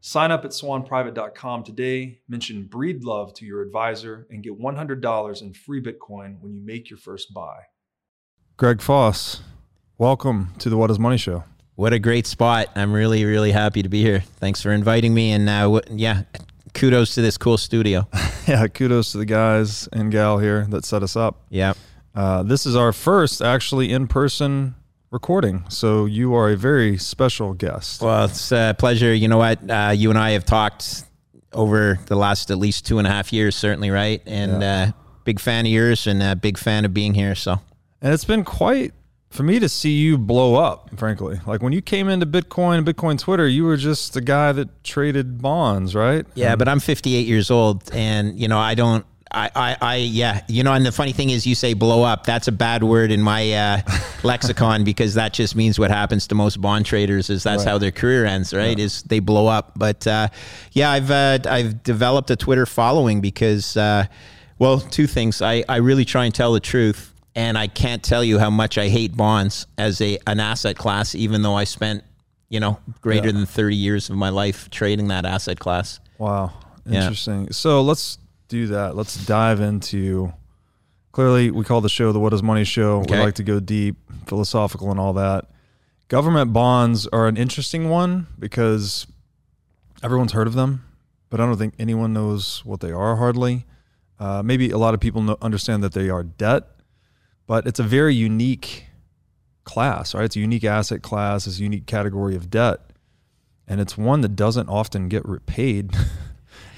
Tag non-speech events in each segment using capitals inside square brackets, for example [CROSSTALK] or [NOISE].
Sign up at swanprivate.com today, mention Breedlove to your advisor, and get $100 in free Bitcoin when you make your first buy. Greg Foss, welcome to the What is Money Show. What a great spot. I'm really, really happy to be here. Thanks for inviting me. And uh, yeah, kudos to this cool studio. [LAUGHS] yeah, kudos to the guys and gal here that set us up. Yeah. Uh, this is our first actually in person recording. So you are a very special guest. Well, it's a pleasure. You know what? Uh, you and I have talked over the last at least two and a half years, certainly, right? And yeah. uh, big fan of yours and a big fan of being here. So, and it's been quite for me to see you blow up, frankly. Like when you came into Bitcoin, Bitcoin Twitter, you were just a guy that traded bonds, right? Yeah, and but I'm 58 years old, and you know I don't. I, I, I, yeah, you know, and the funny thing is, you say blow up. That's a bad word in my uh, [LAUGHS] lexicon because that just means what happens to most bond traders is that's right. how their career ends, right? Yeah. Is they blow up. But uh, yeah, I've uh, I've developed a Twitter following because, uh, well, two things. I I really try and tell the truth and I can't tell you how much I hate bonds as a an asset class, even though I spent you know greater yeah. than thirty years of my life trading that asset class. Wow, interesting. Yeah. So let's do that. Let's dive into. Clearly, we call the show the "What Is Money" show. Okay. We like to go deep, philosophical, and all that. Government bonds are an interesting one because everyone's heard of them, but I don't think anyone knows what they are hardly. Uh, maybe a lot of people know, understand that they are debt, but it's a very unique class, right? It's a unique asset class, it's a unique category of debt. And it's one that doesn't often get repaid [LAUGHS]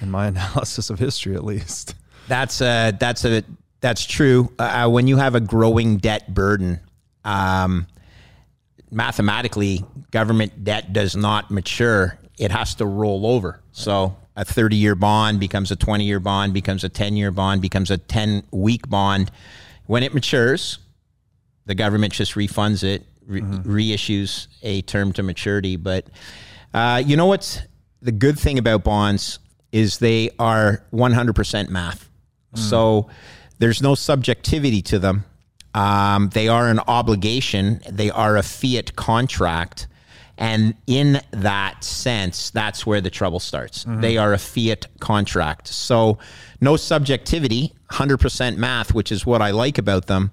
in my [LAUGHS] analysis of history, at least. That's a, that's a, that's true. Uh, uh, when you have a growing debt burden, um, mathematically, government debt does not mature. It has to roll over. So a 30 year bond becomes a 20 year bond, becomes a 10 year bond, becomes a 10 week bond. When it matures, the government just refunds it, re- mm-hmm. reissues a term to maturity. But uh, you know what's the good thing about bonds is they are 100% math. Mm. So there's no subjectivity to them. Um, they are an obligation. They are a fiat contract. And in that sense, that's where the trouble starts. Mm-hmm. They are a fiat contract. So no subjectivity, 100% math, which is what I like about them.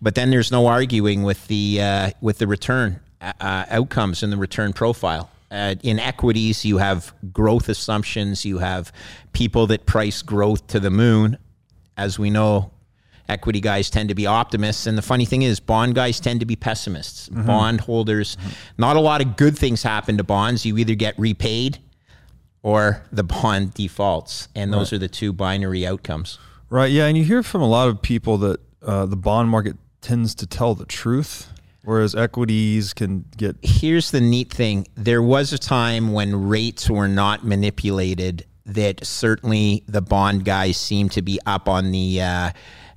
But then there's no arguing with the uh, with the return uh, uh outcomes and the return profile. Uh, in equities, you have growth assumptions. You have people that price growth to the moon. As we know, equity guys tend to be optimists. And the funny thing is, bond guys tend to be pessimists. Mm-hmm. Bond holders, mm-hmm. not a lot of good things happen to bonds. You either get repaid or the bond defaults. And those right. are the two binary outcomes. Right. Yeah. And you hear from a lot of people that uh, the bond market tends to tell the truth. Whereas equities can get. Here's the neat thing there was a time when rates were not manipulated, that certainly the bond guys seem to be up on the. Uh,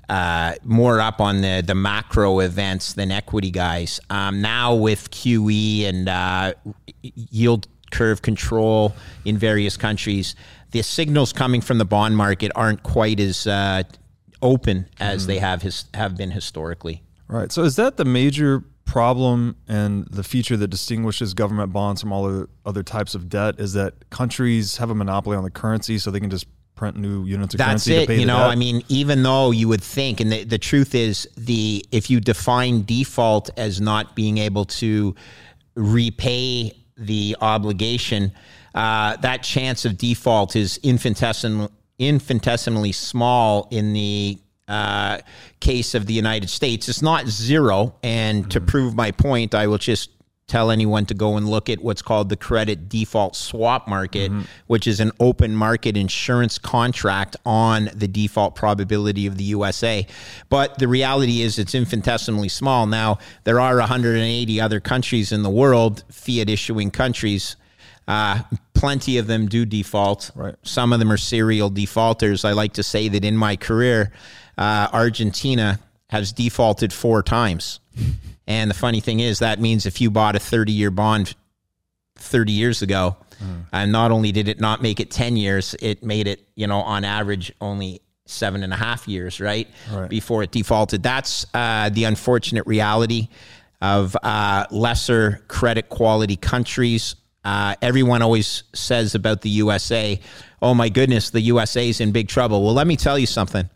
uh, more up on the, the macro events than equity guys. Um, now with QE and uh, yield curve control in various countries, the signals coming from the bond market aren't quite as uh, open as mm-hmm. they have his, have been historically. Right. So is that the major problem and the feature that distinguishes government bonds from all the other types of debt is that countries have a monopoly on the currency so they can just print new units of That's currency it. to pay You know, debt? I mean, even though you would think, and the, the truth is, the if you define default as not being able to repay the obligation, uh, that chance of default is infinitesimal, infinitesimally small in the uh, case of the United States. It's not zero. And to prove my point, I will just tell anyone to go and look at what's called the credit default swap market, which is an open market insurance contract on the default probability of the USA. But the reality is it's infinitesimally small. Now, there are 180 other countries in the world, fiat issuing countries. Uh, plenty of them do default. Right. Some of them are serial defaulters. I like to say that in my career, uh, Argentina has defaulted four times. And the funny thing is, that means if you bought a 30 year bond 30 years ago, and not only did it not make it 10 years, it made it, you know, on average only seven and a half years, right? Right. Before it defaulted. That's uh, the unfortunate reality of uh, lesser credit quality countries. Uh, everyone always says about the USA, oh my goodness, the USA is in big trouble. Well, let me tell you something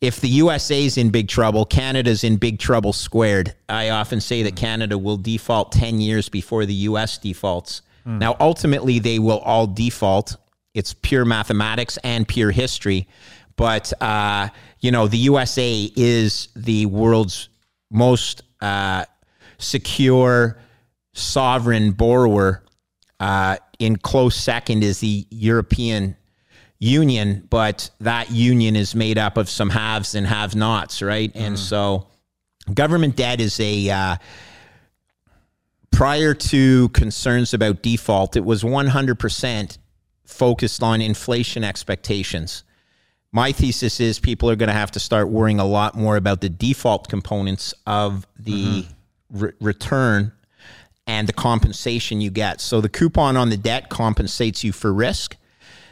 if the USA is in big trouble, Canada's in big trouble squared. I often say that Canada will default 10 years before the US defaults. Now, ultimately, they will all default. It's pure mathematics and pure history. But, uh, you know, the USA is the world's most uh, secure sovereign borrower. Uh, in close second is the European union, but that union is made up of some haves and have nots, right? And so government debt is a, uh, prior to concerns about default, it was 100% focused on inflation expectations. My thesis is people are going to have to start worrying a lot more about the default components of the re- return and the compensation you get. So the coupon on the debt compensates you for risk.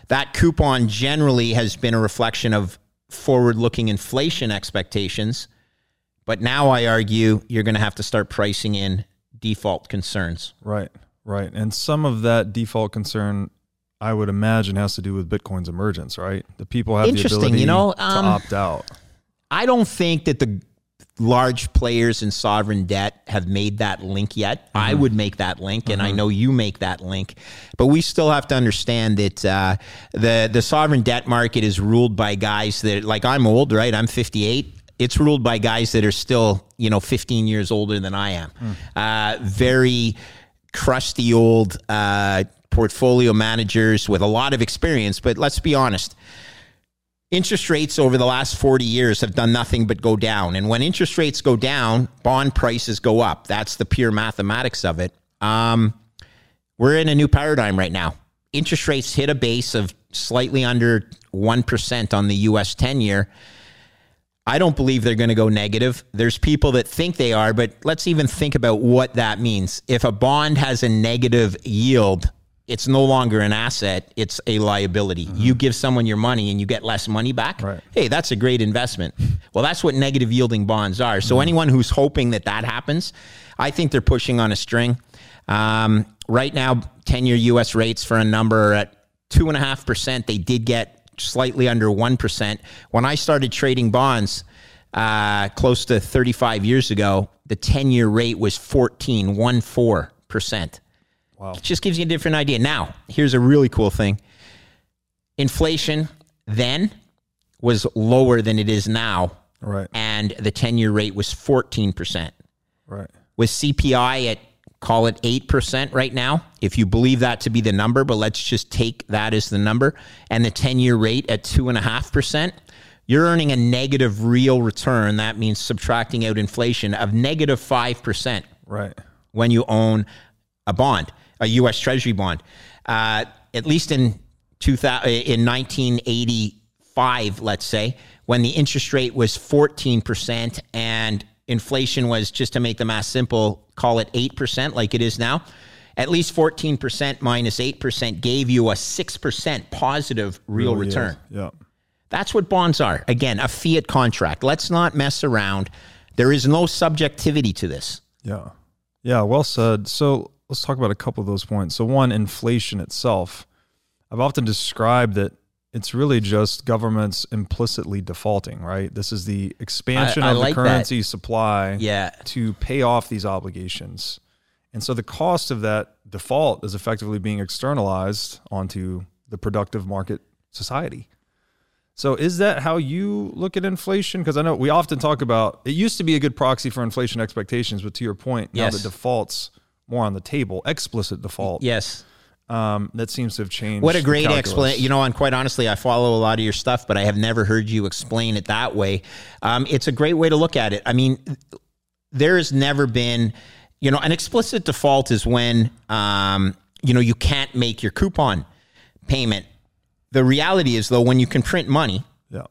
That coupon generally has been a reflection of forward looking inflation expectations. But now I argue you're going to have to start pricing in default concerns. Right, right. And some of that default concern, I would imagine, has to do with Bitcoin's emergence, right? The people have the Interesting, ability you know, to um, opt out. I don't think that the large players in sovereign debt have made that link yet. I would make that link, and I know you make that link. But we still have to understand that uh, the the sovereign debt market is ruled by guys that, like, I'm old, right? I'm 58. It's ruled by guys that are still, you know, 15 years older than I am. Uh, very crusty old uh, portfolio managers with a lot of experience. But let's be honest interest rates over the last 40 years have done nothing but go down. And when interest rates go down, bond prices go up. That's the pure mathematics of it. Um, we're in a new paradigm right now. Interest rates hit a base of slightly under 1% on the US 10 year. I don't believe they're going to go negative. There's people that think they are, but let's even think about what that means. If a bond has a negative yield, it's no longer an asset, it's a liability. You give someone your money and you get less money back. Right. Hey, that's a great investment. Well, that's what negative yielding bonds are. So anyone who's hoping that that happens, I think they're pushing on a string. Um, right now, 10 year US rates for a number are at 2.5%. They did get slightly under 1%. When I started trading bonds uh, close to 35 years ago, the 10 year rate was 14.14%. Wow. It just gives you a different idea. Now, here's a really cool thing inflation then was lower than it is now, Right, and the 10 year rate was 14%. right. With CPI at call it 8% right now, if you believe that to be the number, but let's just take that as the number, and the 10 year rate at 2.5%, you're earning a negative real return. That means subtracting out inflation of negative 5% Right. when you own a bond, a U.S. Treasury bond. Uh, at least in 2000, in 1985, let's say, when the interest rate was 14% and inflation was, just to make the math simple, call it 8% like it is now. At least 14% minus 8% gave you a 6% positive real Really is. return. Yeah. That's what bonds are. Again, a fiat contract. Let's not mess around. There is no subjectivity to this. Yeah. Yeah, well said. So let's talk about a couple of those points. So, one, inflation itself. I've often described that it's really just governments implicitly defaulting, right? This is the expansion I- I of like the that. currency supply Yeah. to pay off these obligations. And so the cost of that default is effectively being externalized onto the productive market society. So is that how you look at inflation? Because I know we often talk about it used to be a good proxy for inflation expectations, but to your point, now Yes. that defaults more on the table, explicit default, Yes. um, that seems to have changed. What a great explanation. You know, and quite honestly, I follow a lot of your stuff, but I have never heard you explain it that way. Um, it's a great way to look at it. I mean, there has never been, you know, an explicit default is when, um, you know, you can't make your coupon payment. The reality is, though, when you can print money, Yeah.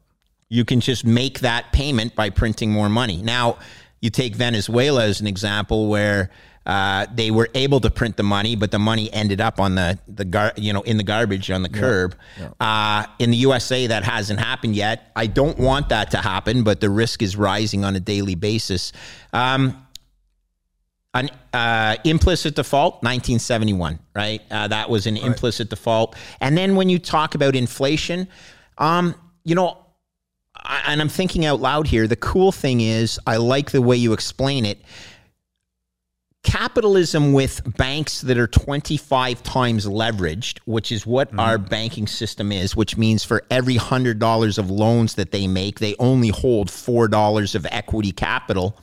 you can just make that payment by printing more money. Now, you take Venezuela as an example where uh, they were able to print the money, but the money ended up on the the gar- you know in the garbage on the curb. Uh, in the USA, that hasn't happened yet. I don't want that to happen, but the risk is rising on a daily basis. Um, an uh, implicit default 1971 right uh, that was an implicit default and then when you talk about inflation um, you know I, and i'm thinking out loud here the cool thing is i like the way you explain it capitalism with banks that are 25 times leveraged which is what mm-hmm. our banking system is which means for every $100 of loans that they make they only hold $4 of equity capital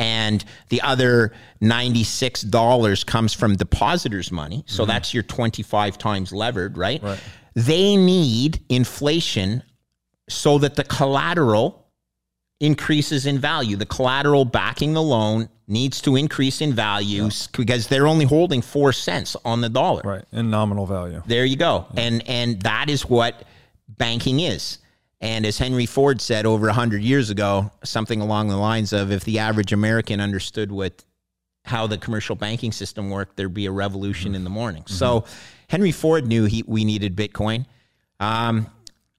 and the other $96 comes from depositors' money. So mm-hmm. that's your 25 times levered, right? They need inflation so that the collateral increases in value. The collateral backing the loan needs to increase in value because they're only holding 4 cents on the dollar. Right. In nominal value. There you go. And and that is what banking is. And as Henry Ford said over a 100 years ago, something along the lines of if the average American understood what how the commercial banking system worked, there'd be a revolution in the morning. So Henry Ford knew he, we needed Bitcoin. Um,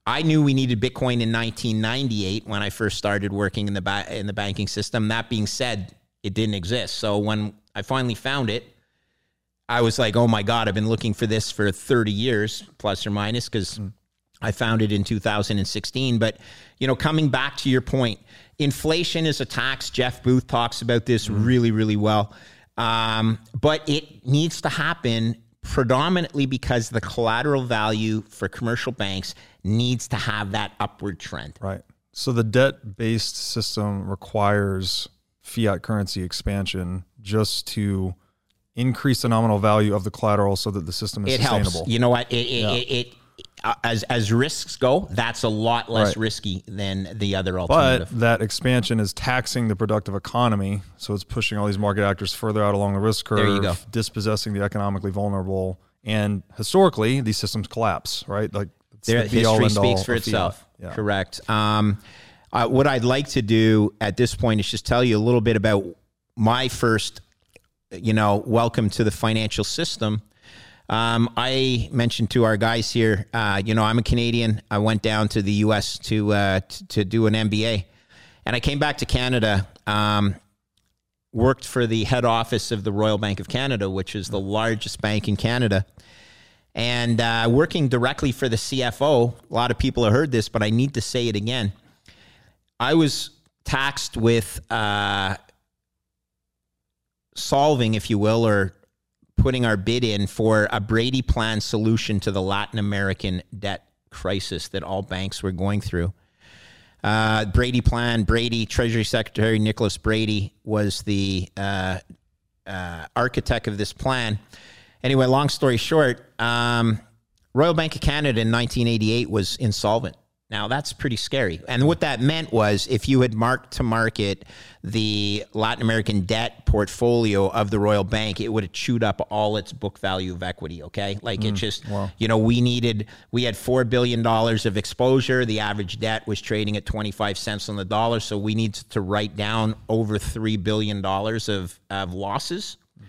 I knew we needed Bitcoin in 1998 when I first started working in the ba- in the banking system. That being said, it didn't exist. So when I finally found it, I was like, "Oh my god, I've been looking for this for 30 years plus or minus because I found it in 2016." But, you know, coming back to your point, inflation is a tax. Jeff Booth talks about this really really well. Um, but it needs to happen predominantly because the collateral value for commercial banks needs to have that upward trend. Right. So the debt based system requires fiat currency expansion just to increase the nominal value of the collateral so that the system is it sustainable. helps. You know what? It, it, it, it as as risks go, that's a lot less Right. risky than the other alternative. But that expansion is taxing the productive economy, so it's pushing all these market actors further out along the risk curve, There you go. dispossessing the economically vulnerable. And historically, these systems collapse, right? Like Their the history speaks for itself. Yeah. Correct. Um, uh, what I'd like to do at this point is just tell you a little bit about my first, you know, welcome to the financial system. Um, I mentioned to our guys here, uh, you know, I'm a Canadian. I went down to the U.S. to uh, t- to do an MBA, and I came back to Canada. Um, worked for the head office of the Royal Bank of Canada, which is the largest bank in Canada and uh, working directly for the CFO. A lot of people have heard this, but I need to say it again. I was taxed with uh, solving, if you will, or putting our bid in for a Brady Plan solution to the Latin American debt crisis that all banks were going through. Uh, Brady Plan, Brady, Treasury Secretary Nicholas Brady was the uh, uh, architect of this plan. Anyway, long story short, um, Royal Bank of Canada in 1988 was insolvent. Now that's pretty scary. And what that meant was if you had marked to market the Latin American debt portfolio of the Royal Bank, it would have chewed up all its book value of equity. Okay. Like it mm, just, you know, we needed, we had $4 billion of exposure. The average debt was trading at 25 cents on the dollar. So we needed to write down over $3 billion of, of losses mm-hmm.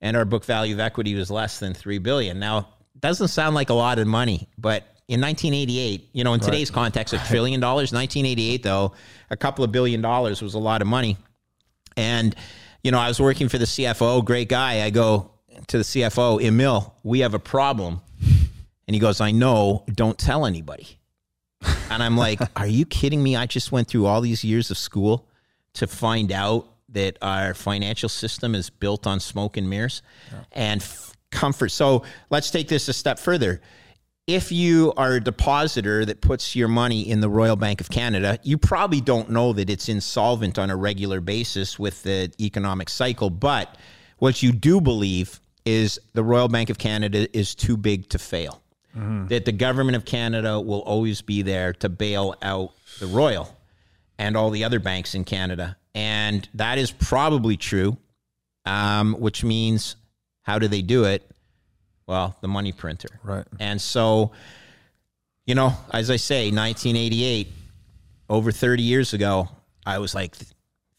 and our book value of equity was less than 3 billion. Now, doesn't sound like a lot of money, but in 1988, you know, in today's context, a trillion dollars. 1988, though, a couple of billion dollars was a lot of money. And you know, I was working for the CFO, great guy. I go to the CFO, Emil, we have a problem. And he goes, I know, don't tell anybody. And I'm like, [LAUGHS] are you kidding me? I just went through all these years of school to find out that our financial system is built on smoke and mirrors yeah. and f- comfort. So let's take this a step further. If you are a depositor that puts your money in the Royal Bank of Canada, you probably don't know that it's insolvent on a regular basis with the economic cycle. But what you do believe is the Royal Bank of Canada is too big to fail. Mm-hmm. That the government of Canada will always be there to bail out the Royal and all the other banks in Canada. And that is probably true, um, which means how do they do it? Well, the money printer. Right. And so, you know, as I say, 1988, over 30 years ago, I was like,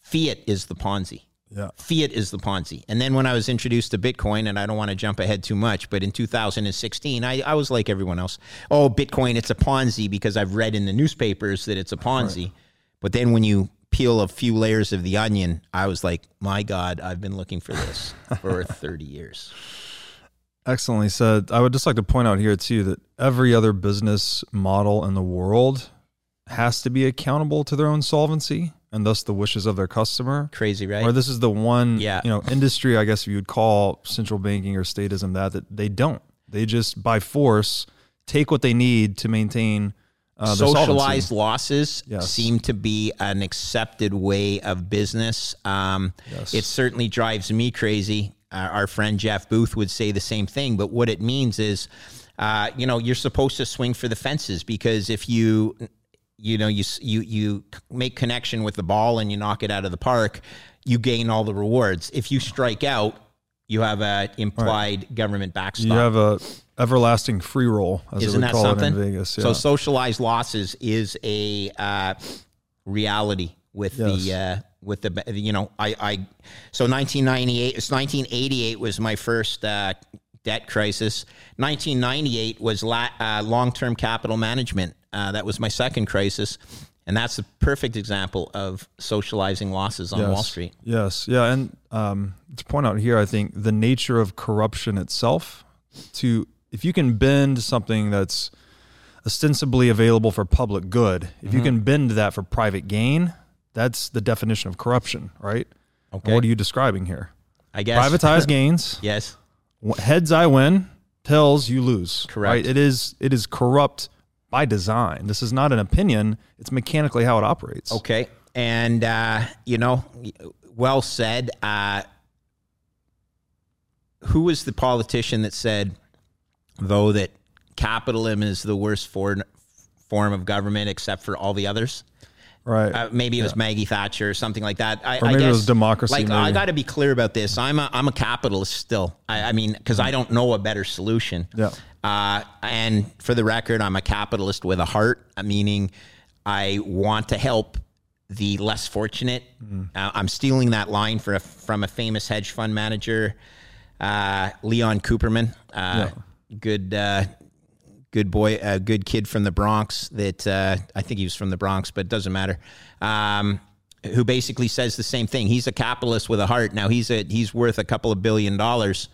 fiat is the Ponzi. Yeah. Fiat is the Ponzi. And then when I was introduced to Bitcoin, and I don't want to jump ahead too much, but in 2016, I, I was like everyone else. Oh, Bitcoin, it's a Ponzi because I've read in the newspapers that it's a Ponzi. Right. But then when you peel a few layers of the onion, I was like, my God, I've been looking for this [LAUGHS] for 30 years. Excellently said. I would just like to point out here, too, that every other business model in the world has to be accountable to their own solvency and thus the wishes of their customer. Crazy, right? Or this is the one, yeah. you know, industry I guess you would call central banking or statism that that they don't. They just by force take what they need to maintain uh, socialized losses yes. seem to be an accepted way of business. Um, yes. It certainly drives me crazy. Uh, our friend Jeff Booth would say the same thing, but what it means is, uh, you know, you're supposed to swing for the fences because if you you know you you you make connection with the ball and you knock it out of the park, you gain all the rewards. If you strike out, you have a implied right. government backstop. You have a everlasting free roll, as Isn't that something? in Vegas. Yeah. So socialized losses is a uh, reality with yes. the uh, with the you know I I so 1998 it's 1988 was my first uh, debt crisis. 1998 was la- uh, long term capital management. Uh, that was my second crisis. And that's a perfect example of socializing losses on yes. Wall Street. Yes. Yeah. And um, to point out here, I think the nature of corruption itself, to if you can bend something that's ostensibly available for public good, if mm-hmm. you can bend that for private gain, that's the definition of corruption, right? Okay. what are you describing here? I guess privatized [LAUGHS] gains. Yes. Heads I win, tails you lose. Correct. Right? It is it is corrupt by design. This is not an opinion, it's mechanically how it operates. Okay. And, uh, you know, well said. Uh, who was the politician that said, though, that capitalism is the worst for, form of government except for all the others? Right. Uh, maybe it was Maggie Thatcher or something like that. I, or maybe I guess, it was democracy. Like maybe. I got to be clear about this. I'm a I'm a capitalist still. I, I mean, because I don't know a better solution. Yeah. Uh, and for the record, I'm a capitalist with a heart, uh, meaning I want to help the less fortunate. Mm. Uh, I'm stealing that line for a, from a famous hedge fund manager, uh, Leon Cooperman. Uh, yeah. Good good boy, a good kid from the Bronx that uh, I think he was from the Bronx, but it doesn't matter. Um, who basically says the same thing. He's a capitalist with a heart. Now he's a he's worth a couple of billion dollars,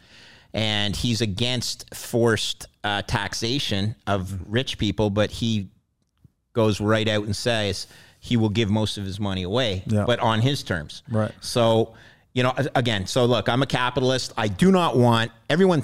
and he's against forced uh, taxation of rich people, but he goes right out and says he will give most of his money away, yeah. but on his terms. Right. So you know, again, so look, I'm a capitalist. I do not want everyone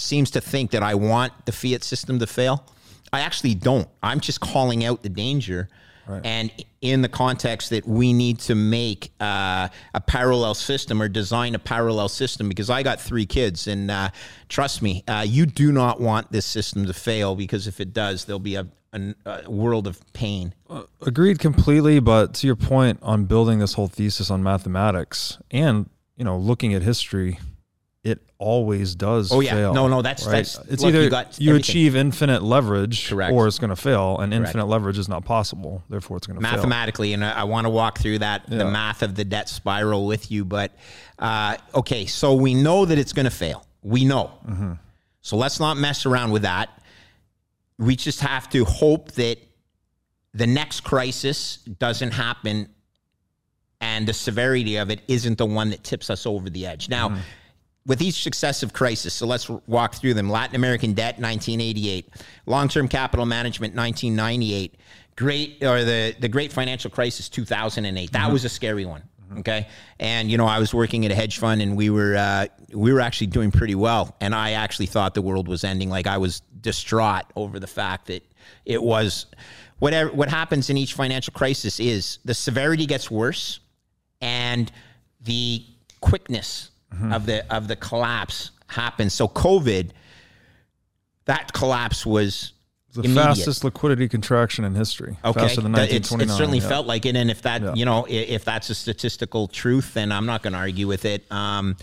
seems to think that I want the fiat system to fail. I actually don't. I'm just calling out the danger. Right. And in the context that we need to make uh, a parallel system or design a parallel system, because I got three kids, and uh, trust me, uh, you do not want this system to fail because if it does, there'll be a, a, a world of pain. Uh, agreed completely. But to your point on building this whole thesis on mathematics and you know looking at history, it always does. Oh yeah, fail, no, no, that's right? that's it's look, either you, you achieve infinite leverage, Correct. or it's going to fail, and Correct. infinite leverage is not possible. Therefore, it's going to fail. mathematically. Fail. And I, I want to walk through that yeah. the math of the debt spiral with you. But uh, okay, so we know that it's going to fail. We know. Mm-hmm. So let's not mess around with that. we just have to hope that the next crisis doesn't happen and the severity of it isn't the one that tips us over the edge. Now, mm-hmm. With each successive crisis, so let's walk through them. Latin American debt, 1988. Long-term capital management, 1998. Great, or the, the great financial crisis, 2008. That mm-hmm. was a scary one. Okay, and you know I was working at a hedge fund, and we were uh, we were actually doing pretty well, and I actually thought the world was ending. Like I was distraught over the fact that it was whatever what happens in each financial crisis is the severity gets worse and the quickness mm-hmm. of the of the collapse happened. so covid that collapse was the immediate. fastest liquidity contraction in history. Okay, faster than it certainly yeah. felt like it, and if that yeah. you know if that's a statistical truth, then I'm not going to argue with it. Um,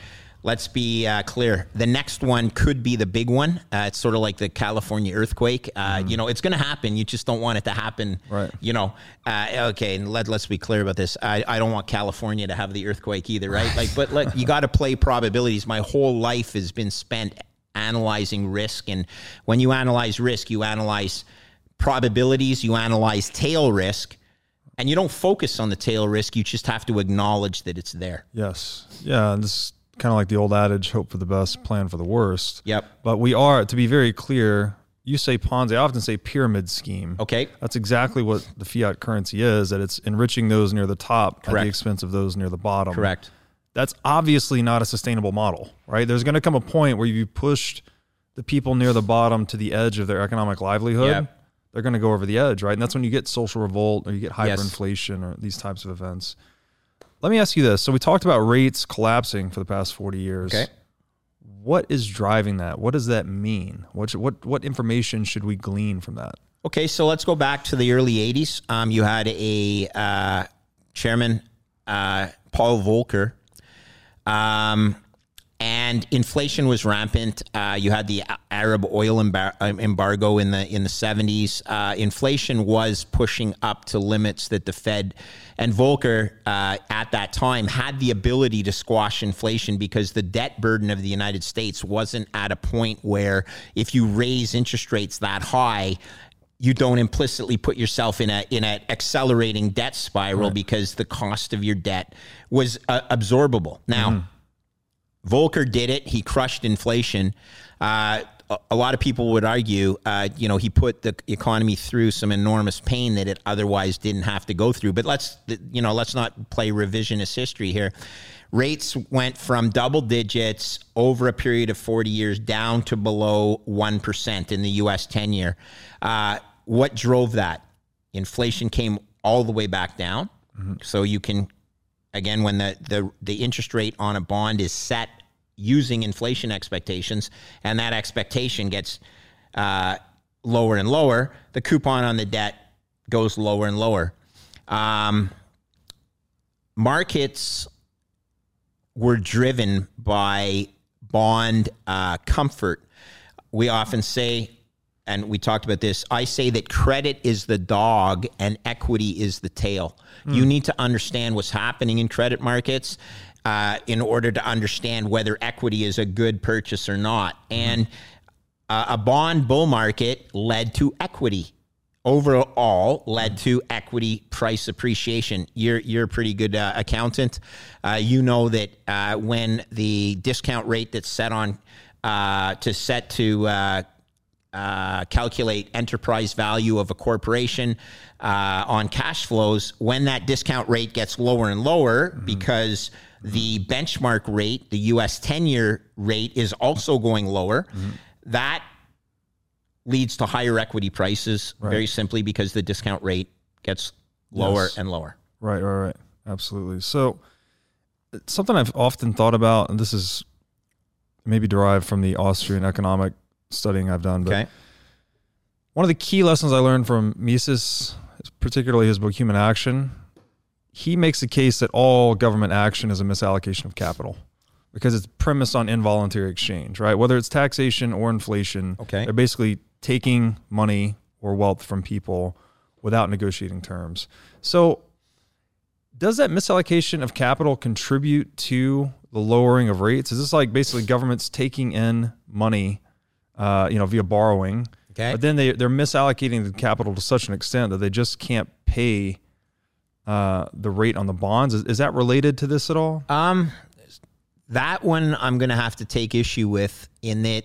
let's be uh, clear. The next one could be the big one. Uh, it's sort of like the California earthquake. Uh, mm. You know, it's going to happen. You just don't want it to happen. Right. You know, uh, okay. And let, let's be clear about this. I, I don't want California to have the earthquake either, right? [LAUGHS] Like, but let, you got to play probabilities. My whole life has been spent analyzing risk. And when you analyze risk, you analyze probabilities, you analyze tail risk and you don't focus on the tail risk. You just have to acknowledge that it's there. Yes. Yeah. And this kind of like the old adage, hope for the best, plan for the worst. Yep. But we are, to be very clear, you say Ponzi, I often say pyramid scheme. Okay. That's exactly what the fiat currency is, that it's enriching those near the top Correct. at the expense of those near the bottom. Correct. That's obviously not a sustainable model, right? There's going to come a point where you pushed the people near the bottom to the edge of their economic livelihood. Yep. They're going to go over the edge, right? And that's when you get social revolt or you get hyperinflation yes. or these types of events. Let me ask you this. So we talked about rates collapsing for the past 40 years. Okay. What is driving that? What does that mean? What what what information should we glean from that? Okay, so let's go back to the early 80s. Um, you had a uh, chairman, uh, Paul Volcker, um, and inflation was rampant. Uh, you had the Arab oil um, embargo in the in the seventies. Uh, inflation was pushing up to limits that the Fed and Volcker uh, at that time had the ability to squash inflation because the debt burden of the United States wasn't at a point where if you raise interest rates that high, you don't implicitly put yourself in a in an accelerating debt spiral right. because the cost of your debt was uh, absorbable. Now. Mm-hmm Volcker did it. He crushed inflation. Uh, a, lot of people would argue, uh, you know, he put the economy through some enormous pain that it otherwise didn't have to go through. But let's, you know, let's not play revisionist history here. Rates went from double digits over a period of 40 years down to below 1% in the US 10 year. Uh, what drove that? Inflation came all the way back down. Mm-hmm. So you can again when the, the the interest rate on a bond is set using inflation expectations and that expectation gets uh, lower and lower the coupon on the debt goes lower and lower um, markets were driven by bond uh, comfort we often say and we talked about this. I say that credit is the dog and equity is the tail. You need to understand what's happening in credit markets uh, in order to understand whether equity is a good purchase or not. And uh, a bond bull market led to equity. Overall, led to equity price appreciation. You're you're a pretty good uh, accountant. Uh, you know that uh, when the discount rate that's set on uh, to set to uh, calculate enterprise value of a corporation uh, on cash flows when that discount rate gets lower and lower mm-hmm. because the benchmark rate, the US 10 year rate, is also going lower. Mm-hmm. That leads to higher equity prices right. very simply because the discount rate gets lower yes. and lower. Right, right, right. Absolutely. So, something I've often thought about, and this is maybe derived from the Austrian economic studying I've done. But okay. One of the key lessons I learned from Mises, particularly his book Human Action, he makes the case that all government action is a misallocation of capital because it's premised on involuntary exchange, right? Whether it's taxation or inflation, okay. they're basically taking money or wealth from people without negotiating terms. So, does that misallocation of capital contribute to the lowering of rates? Is this like basically governments taking in money uh, you know, via borrowing Okay. But then they they're misallocating the capital to such an extent that they just can't pay uh, the rate on the bonds. Is, is that related to this at all? Um, that one I'm going to have to take issue with in that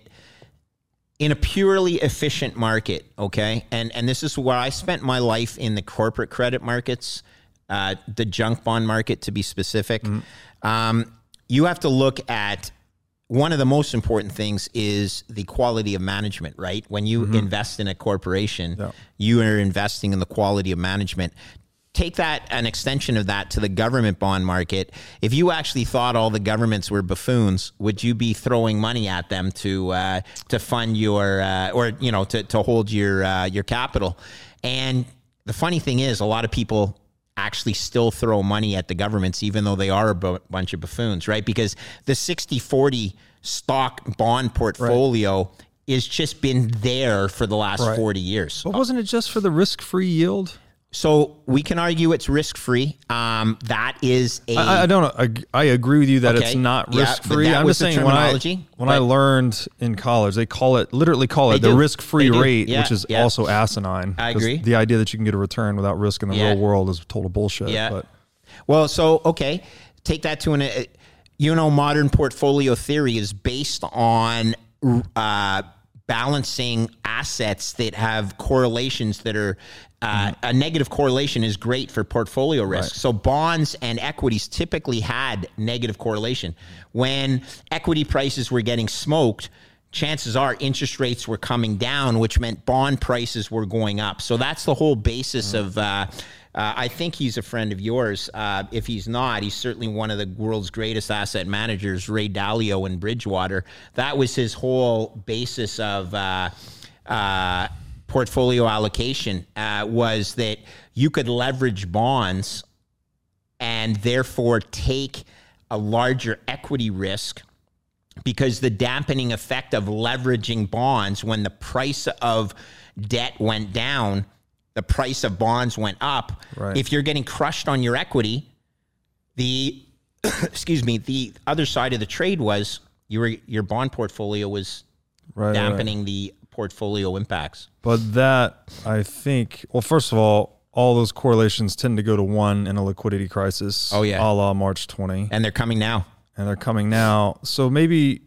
in a purely efficient market, okay? And and this is where I spent my life in the corporate credit markets, uh, the junk bond market to be specific. Um, you have to look at one of the most important things is the quality of management, right? When you invest in a corporation, Yeah. you are investing in the quality of management. Take that an extension of that to the government bond market. If you actually thought all the governments were buffoons, would you be throwing money at them to uh, to fund your uh, or you know to, to hold your uh, your capital? And the funny thing is, a lot of people actually still throw money at the governments, even though they are a bunch of buffoons, right? Because the 60 40 stock bond portfolio is just been there for the last Right. 40 years. But wasn't it just for the risk free yield? So we can argue it's risk free. Um, that is a I, I don't. ag- I agree with you that it's not risk free. that I'm just saying when I terminology, when I learned in college, they call it literally call it the risk free rate, Yeah, which is yeah. also asinine. I agree. The idea that you can get a return without risk in the Yeah. real world is total bullshit. Yeah. But Well, so okay, take that to an. Uh, you know, modern portfolio theory is based on uh, balancing assets that have correlations that are. Uh, A negative correlation is great for portfolio risk. So bonds and equities typically had negative correlation. When equity prices were getting smoked, chances are interest rates were coming down, which meant bond prices were going up. So that's the whole basis of. Uh, uh, I think he's a friend of yours. Uh, if he's not, he's certainly one of the world's greatest asset managers, Ray Dalio in Bridgewater. That was his whole basis of uh, uh, portfolio allocation uh, was that you could leverage bonds and therefore take a larger equity risk because the dampening effect of leveraging bonds when the price of debt went down the price of bonds went up Right. if you're getting crushed on your equity the [COUGHS] excuse me the other side of the trade was your your bond portfolio was right, right. dampening the portfolio impacts But that I think. Well, first of all, all those correlations tend to go to one in a liquidity crisis. Oh, yeah. a la March 20, and they're coming now and they're coming now. So maybe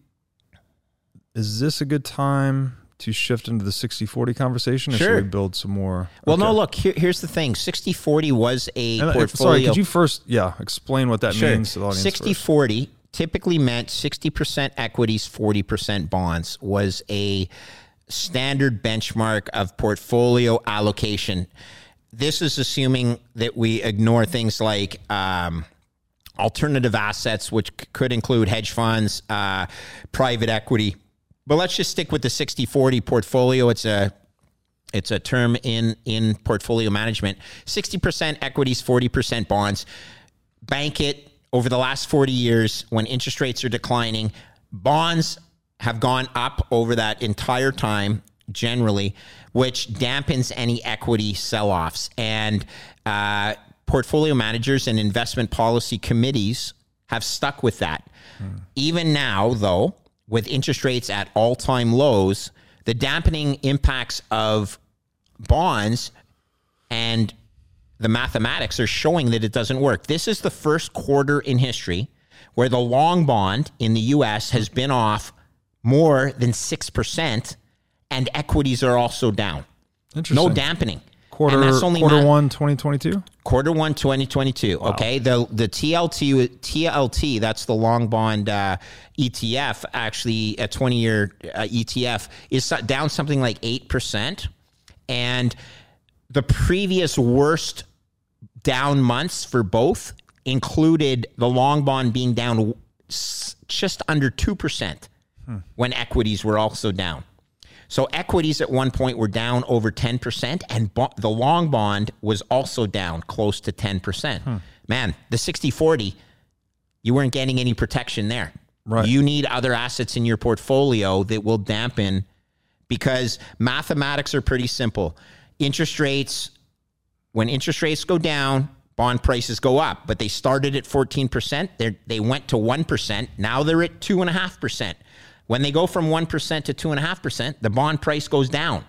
is this a good time to shift into the 60-40 conversation, or Sure. should we build some more? well no look here, here's the thing 60-40 was a And, uh, portfolio Sorry, could you first, yeah, explain what that means to the audience? 60 first? 40 typically meant 60% equities, 40% bonds was a standard benchmark of portfolio allocation. This is assuming that we ignore things like um, alternative assets, which c- could include hedge funds, uh, private equity. But let's just stick with the 60 40 portfolio. It's a it's a term in in portfolio management. 60% equities, 40% bonds. Bank it over the last 40 years when interest rates are declining. Bonds have gone up over that entire time generally, which dampens any equity sell-offs. And uh, portfolio managers and investment policy committees have stuck with that. Even now, though, with interest rates at all-time lows, the dampening impacts of bonds and the mathematics are showing that it doesn't work. This is the first quarter in history where the long bond in the US has been off more than 6% and equities are also down. No dampening. Quarter, and that's only quarter ma- one, 2022? quarter one 2022 okay the the tlt tlt that's the long bond uh, etf actually a 20 year uh, etf is down something like 8% and the previous worst down months for both included the long bond being down just under 2% when equities were also down so equities at one point were down over 10%, and bo- the long bond was also down close to 10%. Hmm. Man, the 60 40, you weren't getting any protection there. Right. You need other assets in your portfolio that will dampen because mathematics are pretty simple. Interest rates, when interest rates go down, bond prices go up, but they started at 14%, they're, they went to 1%, now they're at 2.5%. When they go from 1% to 2.5%, the bond price goes down.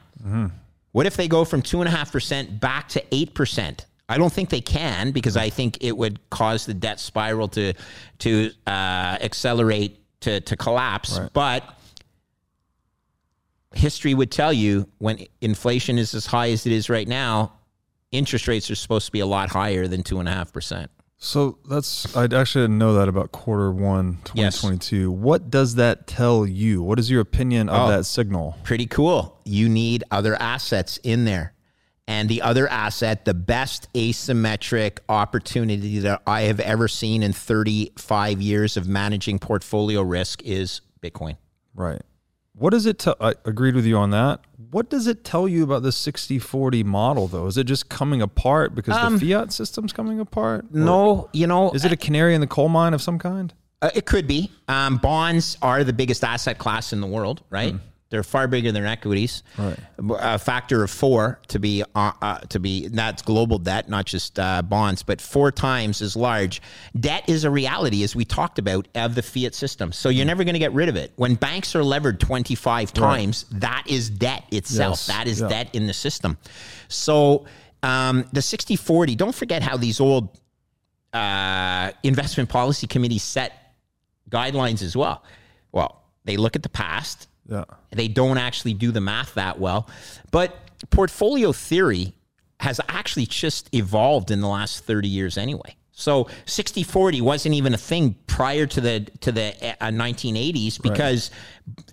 What if they go from two and a half percent back to eight percent? I don't think they can because I think it would cause the debt spiral to to uh, accelerate to to collapse. Right. But history would tell you when inflation is as high as it is right now, interest rates are supposed to be a lot higher than two and a half percent. So that's I actually didn't know that about quarter one, Yes. 2022. What does that tell you? What is your opinion of Oh. that signal? pretty cool. You need other assets in there. And the other asset, the best asymmetric opportunity that I have ever seen in 35 years of managing portfolio risk is Bitcoin. Right. What does it tell? I agreed with you on that. What does it tell you about the 60 40 model, though? Is it just coming apart because Um, the fiat system's coming apart? No, you know, Is it a canary in the coal mine of some kind? Uh, it could be. Um, bonds are the biggest asset class in the world, right? They're far bigger than equities. Right. A factor of four to be uh, uh, to be that's global debt, not just uh, bonds, but four times as large. Debt is a reality, as we talked about, of the fiat system. So you're never going to get rid of it. When banks are levered 25 times, that is debt itself. Yes. That is Yeah. debt in the system. So um, the 60 40, don't forget how these old uh, investment policy committees set guidelines as well. Well, they look at the past. Yeah. They don't actually do the math that well. But portfolio theory has actually just evolved in the last 30 years anyway. So 60-40 wasn't even a thing prior to the to the uh, 1980s because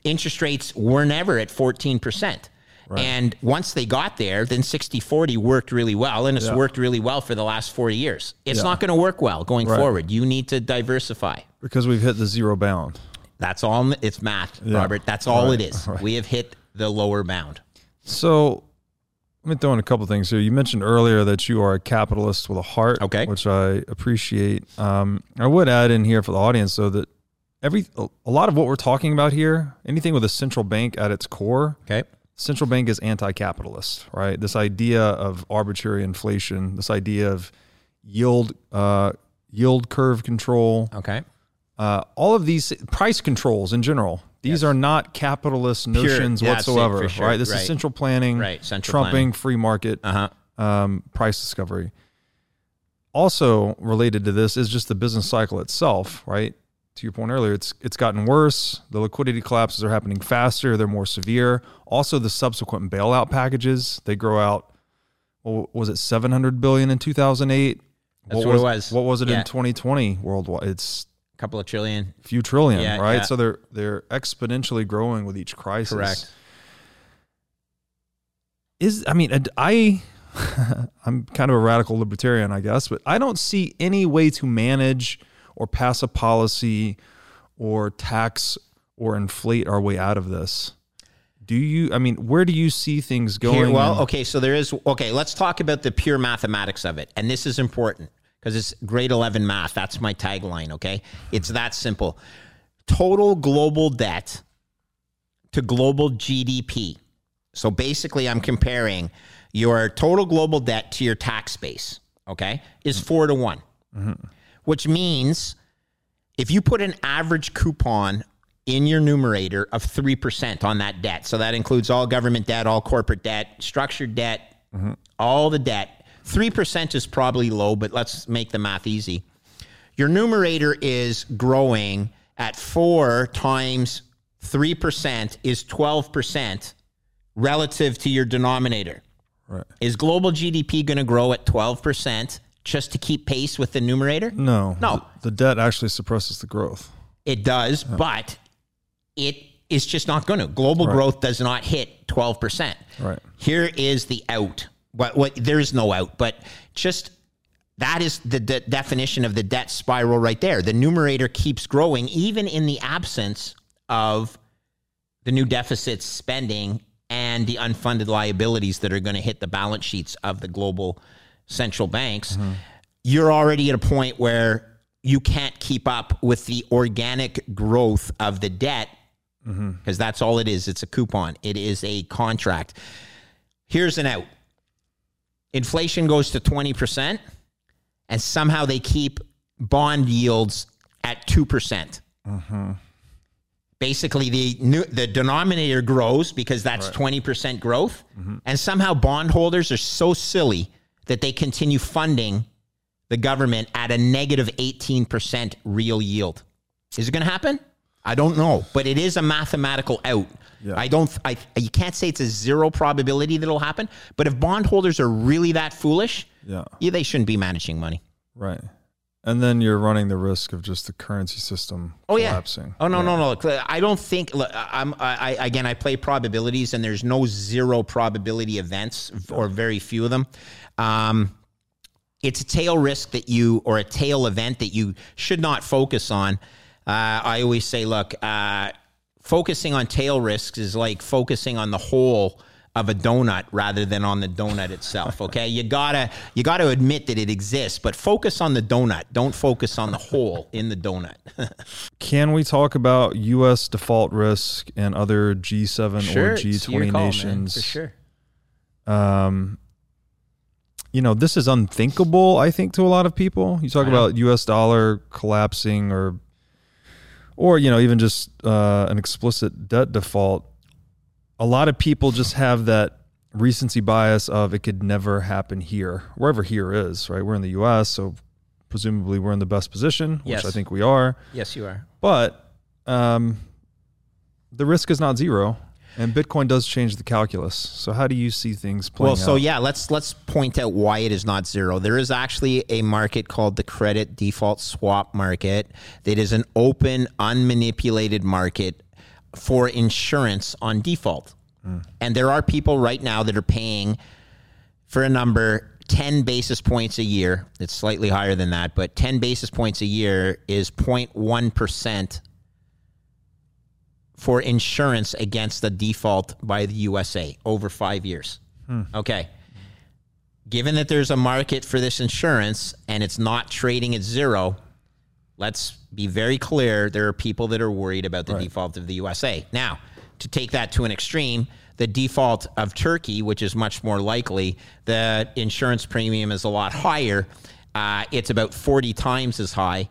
interest rates were never at 14%. And once they got there, then 60-40 worked really well and it's Yeah. worked really well for the last 40 years. It's Yeah. not going to work well going Right. forward. You need to diversify. Because we've hit the zero bound. That's all. It's math, Yeah. Robert. That's all Right, it is. right. We have hit the lower bound. So let me throw in a couple things here. You mentioned earlier that you are a capitalist with a heart, Okay. which I appreciate. Um, I would add in here for the audience though that every a lot of what we're talking about here, anything with a central bank at its core, Okay. central bank is anti-capitalist, right? This idea of arbitrary inflation, this idea of yield uh, yield curve control, Okay. Uh, all of these price controls in general. These are not capitalist notions it, whatsoever, sure. right? This Right. is central planning, Right, central trumping planning. free market Uh huh. um, price discovery. Also related to this is just the business cycle itself, right? To your point earlier, it's it's gotten worse. The liquidity collapses are happening faster. They're more severe. Also, the subsequent bailout packages they grow out. What was it? Seven hundred billion in two thousand eight. That's what it was. What was it Yeah. in twenty twenty worldwide? It's couple of trillion. a few trillion, Yeah, right? yeah. So they're they're exponentially growing with each crisis. Correct. is I mean I [LAUGHS] I'm kind of a radical libertarian I guess but I don't see any way to manage or pass a policy or tax or inflate our way out of this. Do you I mean where do you see things going? Here, well, okay. So there is. Okay, let's talk about the pure mathematics of it, and this is important because it's grade eleven math. That's my tagline. Okay, it's that simple. Total global debt to global GDP. So basically, I'm comparing your total global debt to your tax base. Okay, is four to one, mm-hmm. which means if you put an average coupon in your numerator of 3% on that debt, so that includes all government debt, all corporate debt, structured debt, mm-hmm. all the debt, 3% is probably low, but let's make the math easy. Your numerator is growing at four times 3% is 12% relative to your denominator. Right. Is global GDP going to grow at 12% just to keep pace with the numerator? No. No. The, debt actually suppresses the growth. It does, but it is just not going to. Global Right. growth does not hit 12%. Right. Here is the out. What, what there is no out, but just that is the de- definition of the debt spiral right there. The numerator keeps growing even in the absence of the new deficit spending and the unfunded liabilities that are going to hit the balance sheets of the global central banks. Mm-hmm. You're already at a point where you can't keep up with the organic growth of the debt mm-hmm. because that's all it is. It's a coupon, it is a contract. Here's an out inflation goes to 20%, and somehow they keep bond yields at 2%. percent mm-hmm. basically the new, the denominator grows because that's twenty percent growth, mm-hmm. and somehow bondholders are so silly that they continue funding the government at a negative negative eighteen percent real yield. Is it going to happen? I don't know, but it is a mathematical out. Yeah. I don't. I you can't say it's a zero probability that it'll happen. But if bondholders are really that foolish, Yeah. yeah, they shouldn't be managing money. Right. And then you're running the risk of just the currency system Oh collapsing. yeah. Oh no no no. Look, I don't think. Look, I'm. I, I again. I play probabilities, and there's no zero probability events, or very few of them. Um, it's a tail risk that you, or a tail event that you should not focus on. Uh, I always say, look, uh, focusing on tail risks is like focusing on the whole of a donut rather than on the donut itself. [LAUGHS] Okay, you gotta you gotta admit that it exists, but focus on the donut. Don't focus on the hole [LAUGHS] in the donut. [LAUGHS] Can we talk about U.S. default risk and other G7 or it's your G20 call, man, nations? for sure. Um, you know, this is unthinkable, I think, to a lot of people. You talk about U.S. dollar collapsing or, or, you know, even just uh, an explicit debt default. A lot of people just have that recency bias of it could never happen here, wherever here is, right? We're in the U.S., so presumably we're in the best position, which Yes. I think we are. Yes, you are. But um, the risk is not zero, and Bitcoin does change the calculus. So how do you see things playing Well, so out? yeah, let's let's point out why it is not zero. There is actually a market called the credit default swap market that is an open, unmanipulated market for insurance on default. Hmm. And there are people right now that are paying for a number 10 basis points a year. It's slightly higher than that, but 10 basis points a year is 0.1% for insurance against the default by the USA over five years. Okay. Given that there's a market for this insurance and it's not trading at zero, let's be very clear there are people that are worried about the default of the USA. Now, to take that to an extreme, the default of Turkey, which is much more likely, the insurance premium is a lot higher. Uh, it's about 40 times as high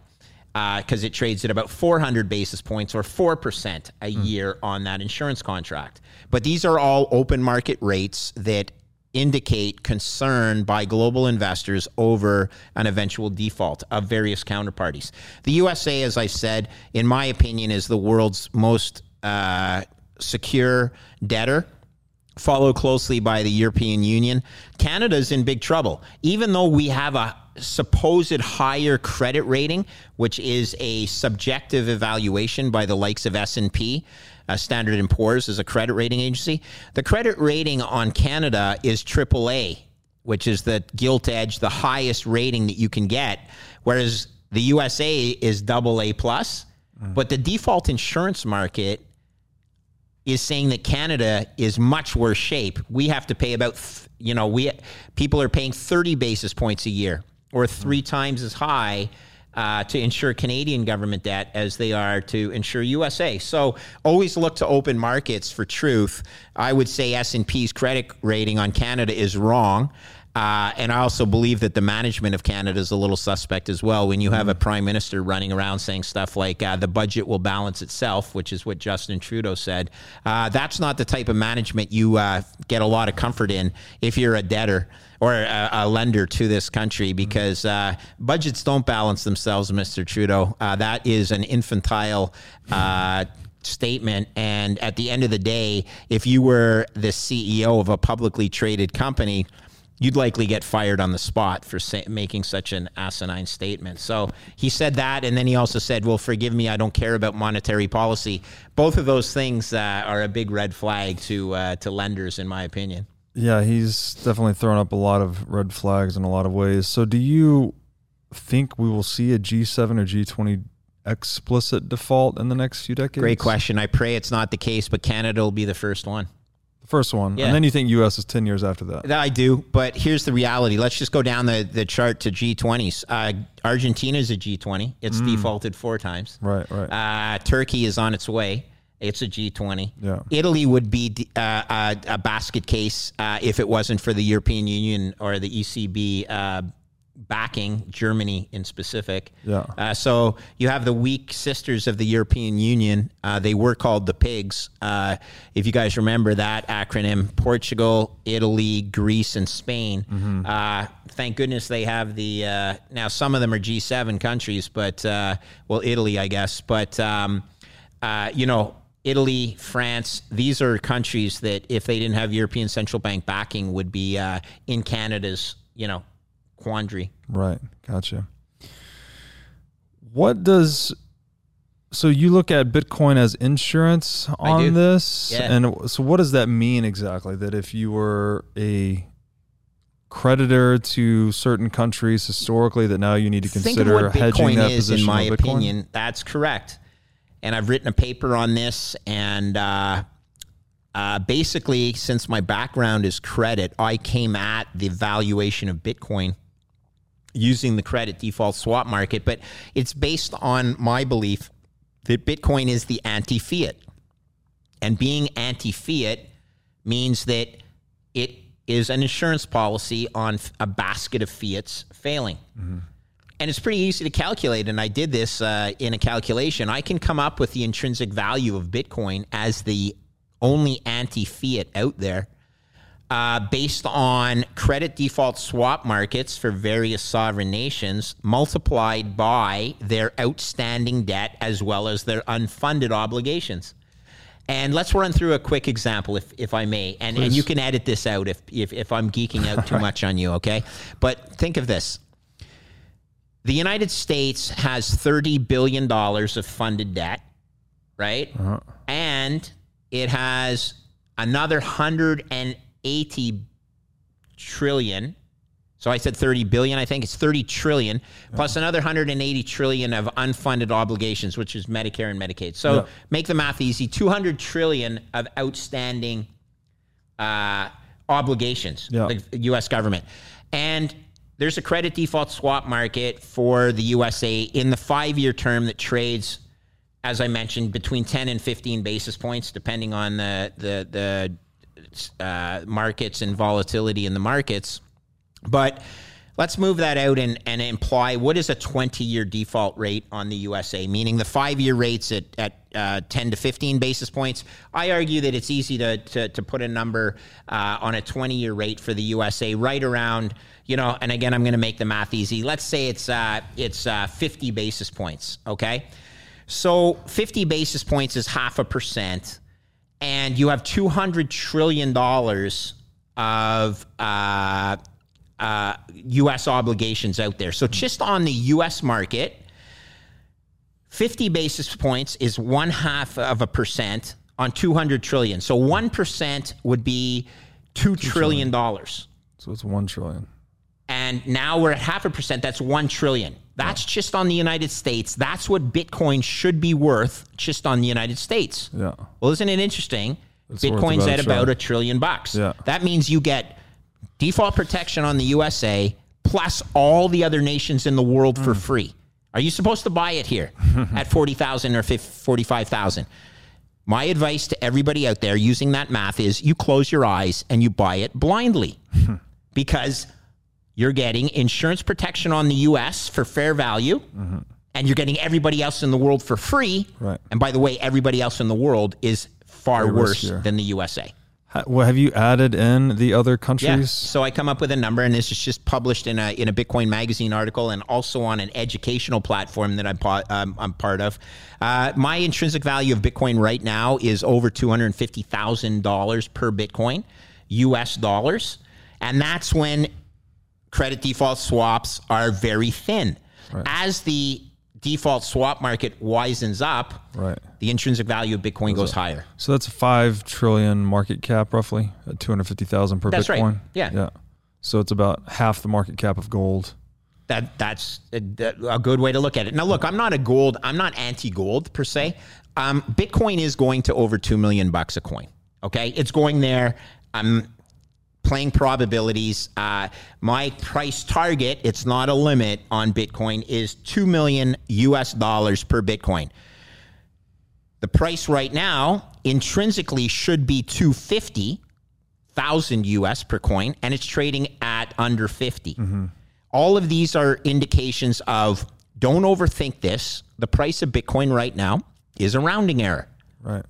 because it trades at about 400 basis points or 4% a year on that insurance contract. But these are all open market rates that indicate concern by global investors over an eventual default of various counterparties. The USA, as I said, in my opinion, is the world's most uh, secure debtor followed closely by the European Union. Canada's in big trouble. Even though we have a supposed higher credit rating, which is a subjective evaluation by the likes of S&P, uh, Standard & Poor's is a credit rating agency. The credit rating on Canada is AAA, which is the gilt edge, the highest rating that you can get, whereas the USA is double A plus. But the default insurance market is saying that Canada is much worse shape. We have to pay about, you know, we people are paying 30 basis points a year or three times as high uh, to insure Canadian government debt as they are to insure USA. So always look to open markets for truth. I would say S&P's credit rating on Canada is wrong. Uh, and I also believe that the management of Canada is a little suspect as well. When you have a prime minister running around saying stuff like uh, the budget will balance itself, which is what Justin Trudeau said, uh, that's not the type of management you uh, get a lot of comfort in if you're a debtor or a, a lender to this country because uh, budgets don't balance themselves, Mr. Trudeau. Uh, that is an infantile. Uh, statement and at the end of the day if you were the CEO of a publicly traded company you'd likely get fired on the spot for making such an asinine statement. So he said that, and then he also said, "Well, forgive me, I don't care about monetary policy." Both of those things uh, are a big red flag to uh, to lenders, in my opinion. Yeah, he's definitely thrown up a lot of red flags in a lot of ways. So, do you think we will see a G7 or G20 explicit default in the next few decades? Great question. I pray it's not the case, but Canada will be the first one. The first one. Yeah. And then you think US is 10 years after that. I do, but here's the reality. Let's just go down the, the chart to G20s. Uh, Argentina is a G20. It's defaulted four times. Right, right. Uh, Turkey is on its way. It's a G20. Yeah. Italy would be uh, a, a basket case uh, if it wasn't for the European Union or the ECB uh, backing Germany in specific. Yeah. Uh, so you have the weak sisters of the European Union. Uh, they were called the pigs. Uh, if you guys remember that acronym, Portugal, Italy, Greece, and Spain. Mm-hmm. Uh, thank goodness they have the. Uh, now some of them are G7 countries, but uh, well, Italy, I guess. But um, you know. Italy, France, these are countries that, if they didn't have European Central Bank backing, would be uh, in Canada's, you know, quandary. Right. Gotcha. What does so you look at Bitcoin as insurance on this? Yeah. And so what does that mean exactly? That if you were a creditor to certain countries historically that now you need to consider Think of what hedging that is, position in my opinion. That's correct. And I've written a paper on this. And uh, uh, basically, since my background is credit, I came at the valuation of Bitcoin using the credit default swap market. But it's based on my belief that Bitcoin is the anti fiat. And being anti fiat means that it is an insurance policy on a basket of fiats failing. And it's pretty easy to calculate. And I did this uh, in a calculation. I can come up with the intrinsic value of Bitcoin as the only anti fiat out there uh, based on credit default swap markets for various sovereign nations multiplied by their outstanding debt as well as their unfunded obligations. And let's run through a quick example, if, if I may. And, and you can edit this out if, if, if I'm geeking out too [LAUGHS] much on you, okay? But think of this the United States has $30 billion of funded debt, right? And it has another 180 trillion. So I said 30 billion, I think it's 30 trillion plus another 180 trillion of unfunded obligations, which is Medicare and Medicaid. So Yeah. make the math easy 200 trillion of outstanding uh, obligations, Yeah. the US government. And there's a credit default swap market for the USA in the five year term that trades, as I mentioned, between 10 and 15 basis points, depending on the, the, the uh, markets and volatility in the markets. But let's move that out and, and imply what is a 20 year default rate on the USA, meaning the five year rates at, at uh, 10 to 15 basis points. I argue that it's easy to, to, to put a number uh, on a 20 year rate for the USA right around, you know, and again, I'm going to make the math easy. Let's say it's, uh, it's uh, 50 basis points, okay? So 50 basis points is half a percent, and you have $200 trillion of uh, uh, U.S. obligations out there. So just on the U.S. market, 50 basis points is one half of a percent on 200 trillion. So 1% would be $2 trillion. So it's one trillion. And now we're at half a percent. That's 1 trillion. That's just on the United States. That's what Bitcoin should be worth just on the United States. Yeah. Well, isn't it interesting? It's Bitcoin's about a at about a trillion bucks. Yeah. That means you get default protection on the USA plus all the other nations in the world for Hmm. free. Are you supposed to buy it here [LAUGHS] at 40,000 or 45,000? My advice to everybody out there using that math is you close your eyes and you buy it blindly [LAUGHS] because you're getting insurance protection on the US for fair value and you're getting everybody else in the world for free. Right. And by the way, everybody else in the world is far Way worse riskier. than the USA. Well, have you added in the other Yeah. countries? So I come up with a number, and this is just published in a in a Bitcoin magazine article, and also on an educational platform that I'm um, I'm part of. Uh, my intrinsic value of Bitcoin right now is over two hundred fifty thousand dollars per Bitcoin, U.S. dollars, and that's when credit default swaps are very thin. As the default swap market wisens up, Right. the intrinsic value of Bitcoin goes higher. So that's a five trillion market cap, roughly at two hundred fifty thousand per That's right. Bitcoin. Yeah. Yeah. So it's about half the market cap of gold. that that's a, a good way to look at it. Now, look, I'm not a gold, I'm not anti-gold per se. Um, Bitcoin is going to over two million bucks a coin. Okay, it's going there. I'm playing probabilities. Uh, my price target, it's not a limit on Bitcoin, is two million US dollars per Bitcoin. The price right now intrinsically should be 250 thousand US per coin, and it's trading at under 50. all of these are indications of don't overthink this. The price of Bitcoin right now is a rounding error. Right.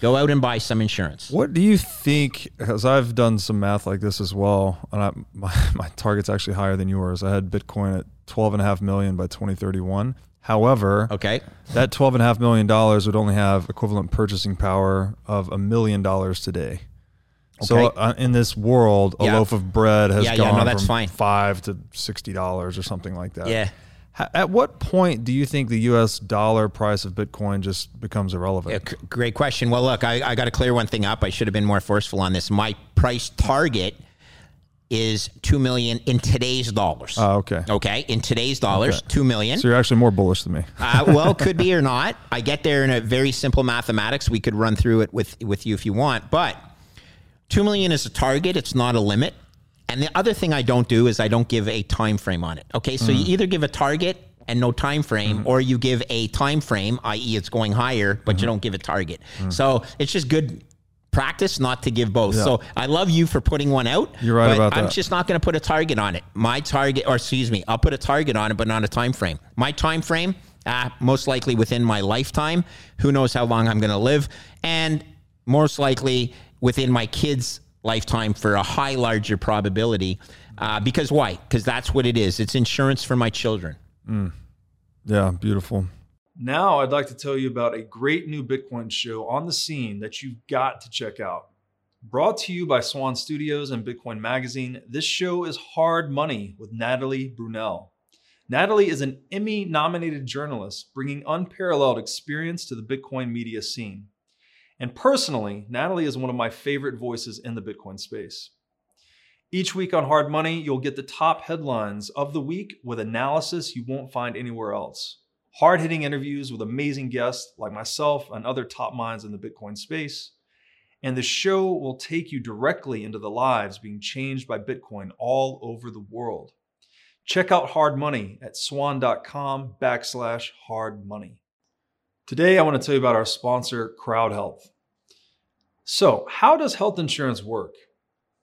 Go out and buy some insurance. What do you think? Because I've done some math like this as well, and I, [LAUGHS] my my target's actually higher than yours. I had Bitcoin at twelve and a half million by twenty thirty one. However, okay, that twelve and a half million dollars would only have equivalent purchasing power of a million dollars today. Okay. So uh, in this world, a yeah. loaf of bread has yeah, gone yeah, no, from fine. five to sixty dollars or something like that. Yeah. At what point do you think the U.S. dollar price of Bitcoin just becomes irrelevant? Yeah, great question. Well, look, I, I got to clear one thing up. I should have been more forceful on this. My price target is two million in today's dollars. Oh, okay. Okay, in today's dollars, okay. two million. So you're actually more bullish than me. [LAUGHS] uh, well, could be or not. I get there in a very simple mathematics. We could run through it with with you if you want, but two million is a target. It's not a limit. And the other thing I don't do is I don't give a time frame on it. Okay, so mm. you either give a target and no time frame, mm. or you give a time frame, i.e., it's going higher, but mm. you don't give a target. Mm. So it's just good practice not to give both. Yeah. So I love you for putting one out. You're right about I'm that. I'm just not going to put a target on it. My target, or excuse me, I'll put a target on it, but not a time frame. My time frame, uh, most likely within my lifetime. Who knows how long I'm going to live, and most likely within my kids' lifetime for a high larger probability. Uh, because why? Because that's what it is. It's insurance for my children. Mm. Yeah, beautiful. Now, I'd like to tell you about a great new Bitcoin show on the scene that you've got to check out. Brought to you by Swan Studios and Bitcoin Magazine, this show is Hard Money with Natalie Brunell. Natalie is an Emmy nominated journalist bringing unparalleled experience to the Bitcoin media scene. And personally, Natalie is one of my favorite voices in the Bitcoin space. Each week on Hard Money, you'll get the top headlines of the week with analysis you won't find anywhere else. Hard hitting interviews with amazing guests like myself and other top minds in the Bitcoin space. And the show will take you directly into the lives being changed by Bitcoin all over the world. Check out Hard Money at swan.com backslash hard money. Today, I want to tell you about our sponsor, CrowdHealth. So, how does health insurance work?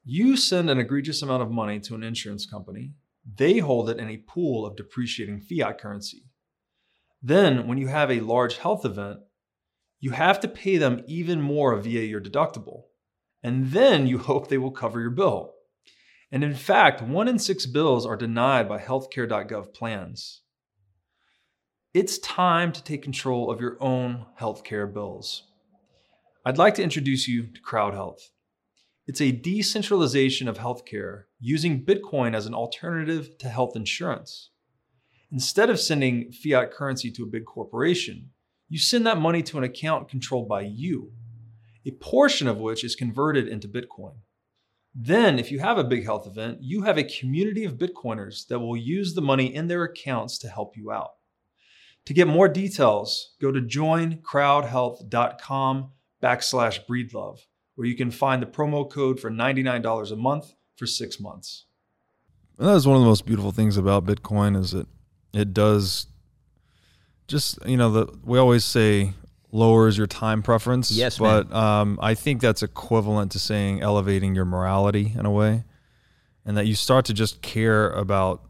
You send an egregious amount of money to an insurance company, they hold it in a pool of depreciating fiat currency. Then, when you have a large health event, you have to pay them even more via your deductible. And then you [LAUGHS] hope they will cover your bill. And in fact, one in six bills are denied by healthcare.gov plans. It's time to take control of your own healthcare bills. I'd like to introduce you to CrowdHealth. It's a decentralization of healthcare using Bitcoin as an alternative to health insurance. Instead of sending fiat currency to a big corporation, you send that money to an account controlled by you, a portion of which is converted into Bitcoin. Then, if you have a big health event, you have a community of Bitcoiners that will use the money in their accounts to help you out. To get more details, go to joincrowdhealth.com backslash breedlove, where you can find the promo code for $99 a month for six months. And that is one of the most beautiful things about Bitcoin is that it does just, you know, the we always say lowers your time preference. Yes, but um, I think that's equivalent to saying elevating your morality in a way, and that you start to just care about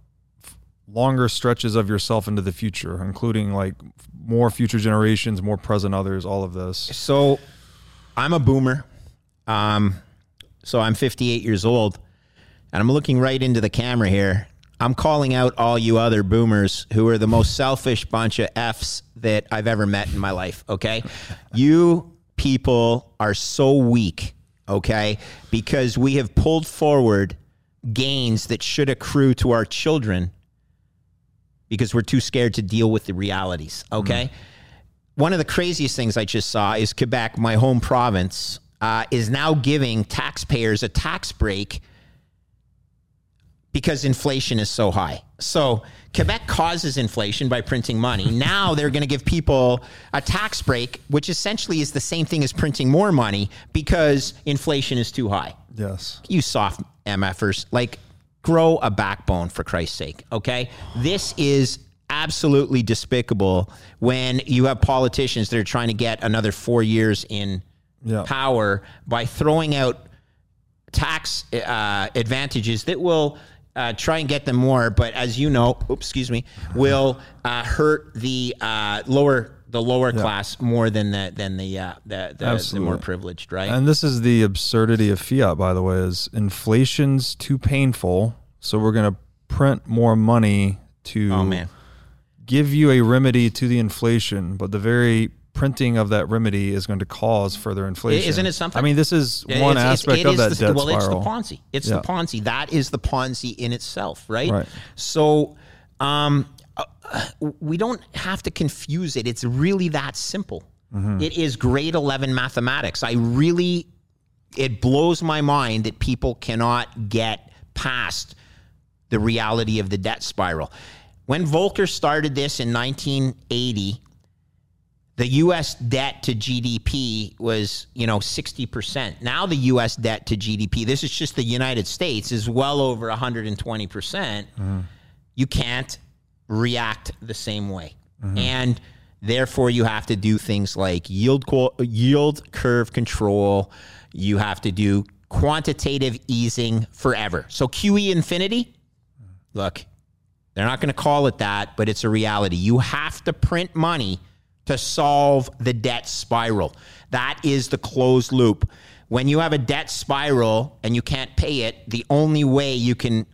longer stretches of yourself into the future, including like more future generations, more present others, all of this. So I'm a boomer. Um, so I'm 58 years old, and I'm looking right into the camera here. I'm calling out all you other boomers who are the most selfish bunch of F's that I've ever met in my life. Okay. you people are so weak. Okay. Because we have pulled forward gains that should accrue to our children because we're too scared to deal with the realities. Okay. Mm. One of the craziest things I just saw is Quebec, my home province, uh, is now giving taxpayers a tax break because inflation is so high. So Quebec causes inflation by printing money. [LAUGHS] Now they're going to give people a tax break, which essentially is the same thing as printing more money because inflation is too high. Yes. You soft MFers. Like grow a backbone for Christ's sake. Okay. This is absolutely despicable when you have politicians that are trying to get another four years in yeah. power by throwing out tax uh, advantages that will uh, try and get them more, but as you know, oops, excuse me, will uh, hurt the uh, lower the lower class more than the than the uh, the, the, the more privileged, right? And this is the absurdity of fiat, by the way, is inflation's too painful, so we're going to print more money to oh man, give you a remedy to the inflation, but the very printing of that remedy is going to cause further inflation. Isn't it something? I mean, this is one It's- it's- aspect it of that the, debt well, spiral. it's the Ponzi. It's Yeah. the Ponzi. That is the Ponzi in itself, right? Right. So, um, uh, we don't have to confuse it. It's really that simple. Mm-hmm. It is grade eleven mathematics. I really, it blows my mind that people cannot get past the reality of the debt spiral. When Volcker started this in 1980, the US debt to GDP was, you know, 60%. Now the US debt to GDP, this is just the United States, is well over 120%. percent You can't react the same way. Mm-hmm. And therefore you have to do things like yield co- yield curve control, you have to do quantitative easing forever. So QE infinity, look, they're not going to call it that, but it's a reality. You have to print money to solve the debt spiral. That is the closed loop. When you have a debt spiral and you can't pay it, the only way you can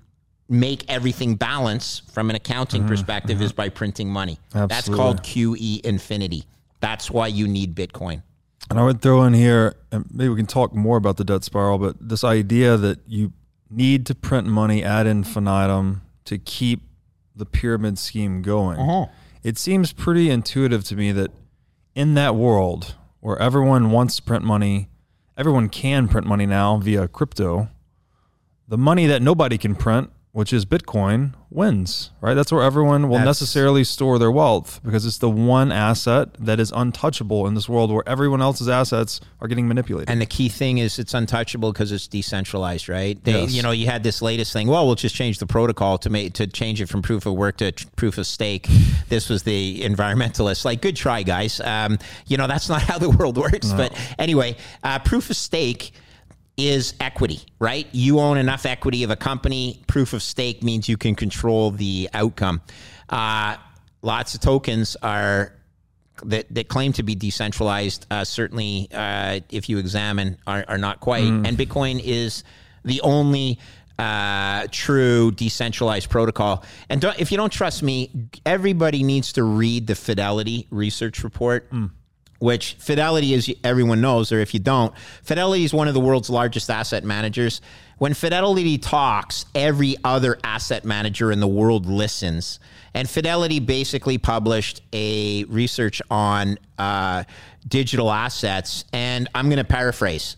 make everything balance from an accounting mm-hmm. perspective is mm-hmm. by printing money. That's called QE infinity. That's why you need Bitcoin. And I would throw in here, and maybe we can talk more about the debt spiral, but this idea that you need to print money ad infinitum to keep the pyramid scheme going. Uh-huh. It seems pretty intuitive to me that in that world where everyone wants to print money, everyone can print money now via crypto. The money that nobody can print, which is Bitcoin, wins, right? That's where everyone will That's- necessarily store their wealth because it's the one asset that is untouchable in this world where everyone else's assets are getting manipulated. And the key thing is it's untouchable because it's decentralized, right? They, Yes. you know, you had this latest thing. Well, we'll just change the protocol to make to change it from proof of work to proof of stake. [LAUGHS] This was the environmentalists. Like, good try, guys. Um, you know, that's not how the [LAUGHS] world works. But anyway, uh, proof of stake is equity, right? You own enough equity of a company. Proof of stake means you can control the outcome. Uh, lots of tokens are that, that claim to be decentralized, uh, certainly, uh, if you examine, are, are not quite. And Bitcoin is the only uh, true decentralized protocol. And don't, if you don't trust me, everybody needs to read the Fidelity research report. Which Fidelity, as everyone knows, or if you don't, Fidelity is one of the world's largest asset managers. When Fidelity talks, every other asset manager in the world listens. And Fidelity basically published a research on uh, digital assets. And I'm going to paraphrase.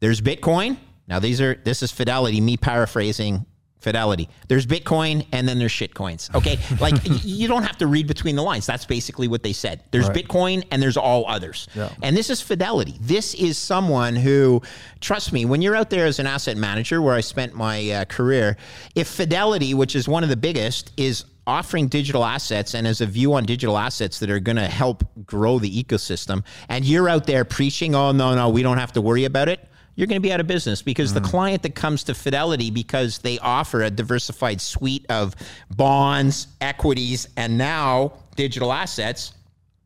There's Bitcoin. Now these are this is Fidelity. Me paraphrasing Fidelity. There's Bitcoin and then there's shitcoins. Okay, [LAUGHS] like you don't have to read between the lines. That's basically what they said. There's Bitcoin and there's all others. And this is Fidelity. This is someone who, trust me, when you're out there as an asset manager, where I spent my uh, career, if Fidelity, which is one of the biggest, is offering digital assets and as a view on digital assets that are going to help grow the ecosystem, and you're out there preaching, oh no no, we don't have to worry about it you're going to be out of business because the mm. client that comes to Fidelity because they offer a diversified suite of bonds, equities, and now digital assets.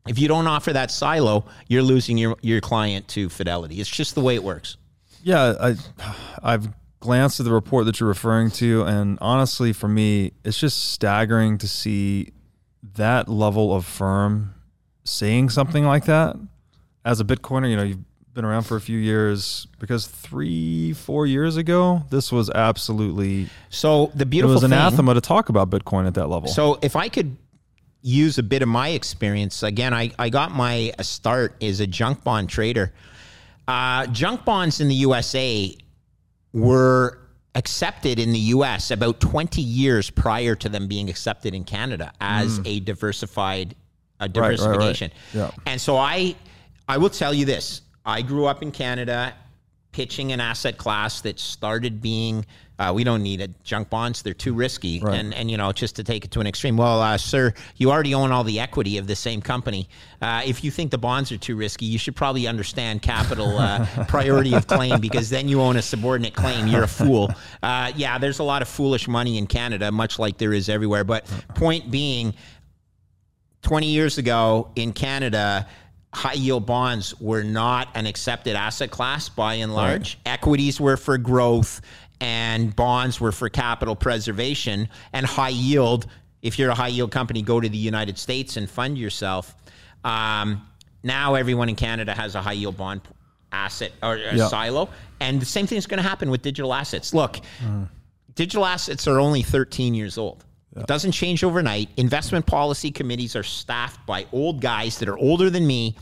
If you don't offer that silo, you're losing your, your client to Fidelity. It's just the way it works. Yeah, I, I've glanced at the report that you're referring to, and honestly, for me, it's just staggering to see that level of firm saying something like that. As a Bitcoiner, you know, you've been around for a few years because three, four years ago, this was absolutely So the beautiful. it was thing, anathema to talk about Bitcoin at that level. So if I could use a bit of my experience, again, I, I got my start as a junk bond trader. Uh, junk bonds in the USA were accepted in the US about 20 years prior to them being accepted in Canada as a diversified a Mm. right, right. diversification. Yeah. And so I I will tell you this. I grew up in Canada pitching an asset class that started being uh, we don't need it. Junk bonds, they're too risky. Right. And, and, you know, just to take it to an extreme, well, uh, sir, you already own all the equity of the same company. Uh, if you think the bonds are too risky, you should probably understand capital uh, [LAUGHS] priority of claim because then you own a subordinate claim. You're a fool. Uh, yeah, there's a lot of foolish money in Canada, much like there is everywhere. But point being, 20 years ago in Canada, high yield bonds were not an accepted asset class by and large. Right. Equities were for growth and bonds were for capital preservation and high yield. If you're a high yield company, go to the United States and fund yourself. Um, now everyone in Canada has a high yield bond asset or a yep. silo, and the same thing is going to happen with digital assets. Look, mm. digital assets are only 13 years old. It doesn't change overnight. Investment policy committees are staffed by old guys that are older than me,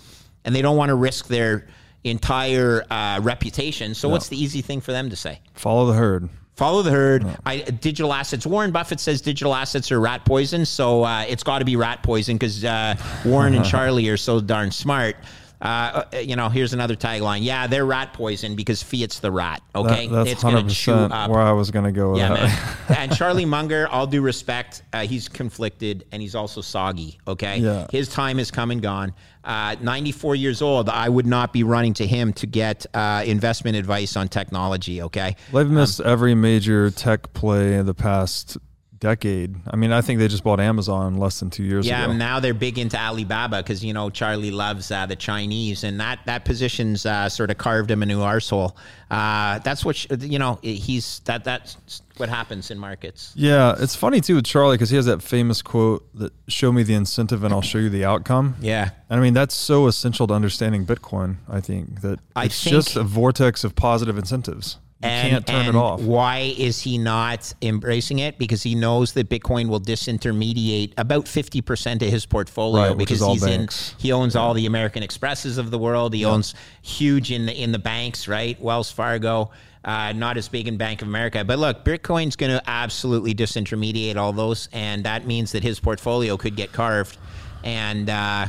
and they don't want to risk their entire uh, reputation. So, what's the easy thing for them to say? Follow the herd. Follow the herd. I, digital assets. Warren Buffett says digital assets are rat poison, so uh, it's got to be rat poison because uh, Warren and [LAUGHS] Charlie are so darn smart. Uh, uh, you know, here's another tagline. Yeah, they're rat poison because fiat's the rat. Okay, that, that's hundred percent where I was going to go. yeah, man. [LAUGHS] and Charlie Munger, all due respect, uh, he's conflicted and he's also soggy. Okay, yeah. his time has come and gone. Uh, 94 years old. I would not be running to him to get uh, investment advice on technology. Okay, they've missed um, every major tech play in the past decade. I mean, I think they just bought Amazon less than two years yeah, ago. Yeah, now they're big into Alibaba because you know Charlie loves uh, the Chinese, and that that position's uh, sort of carved him a new arsehole. Uh, that's what you know. He's that that's what happens in markets. Yeah, it's funny too with Charlie because he has that famous quote that "Show me the incentive, and I'll show you the outcome." Yeah, and I mean that's so essential to understanding Bitcoin. I think that I it's think, just a vortex of positive incentives. And, can't turn it off. Why is he not embracing it? Because he knows that Bitcoin will disintermediate about fifty percent of his portfolio right, because he's banks. in he owns all the American Expresses of the world. He yeah. owns huge in the in the banks, right? Wells Fargo. Uh, not as big in Bank of America. But look, Bitcoin's going to absolutely disintermediate all those, and that means that his portfolio could get carved. And uh,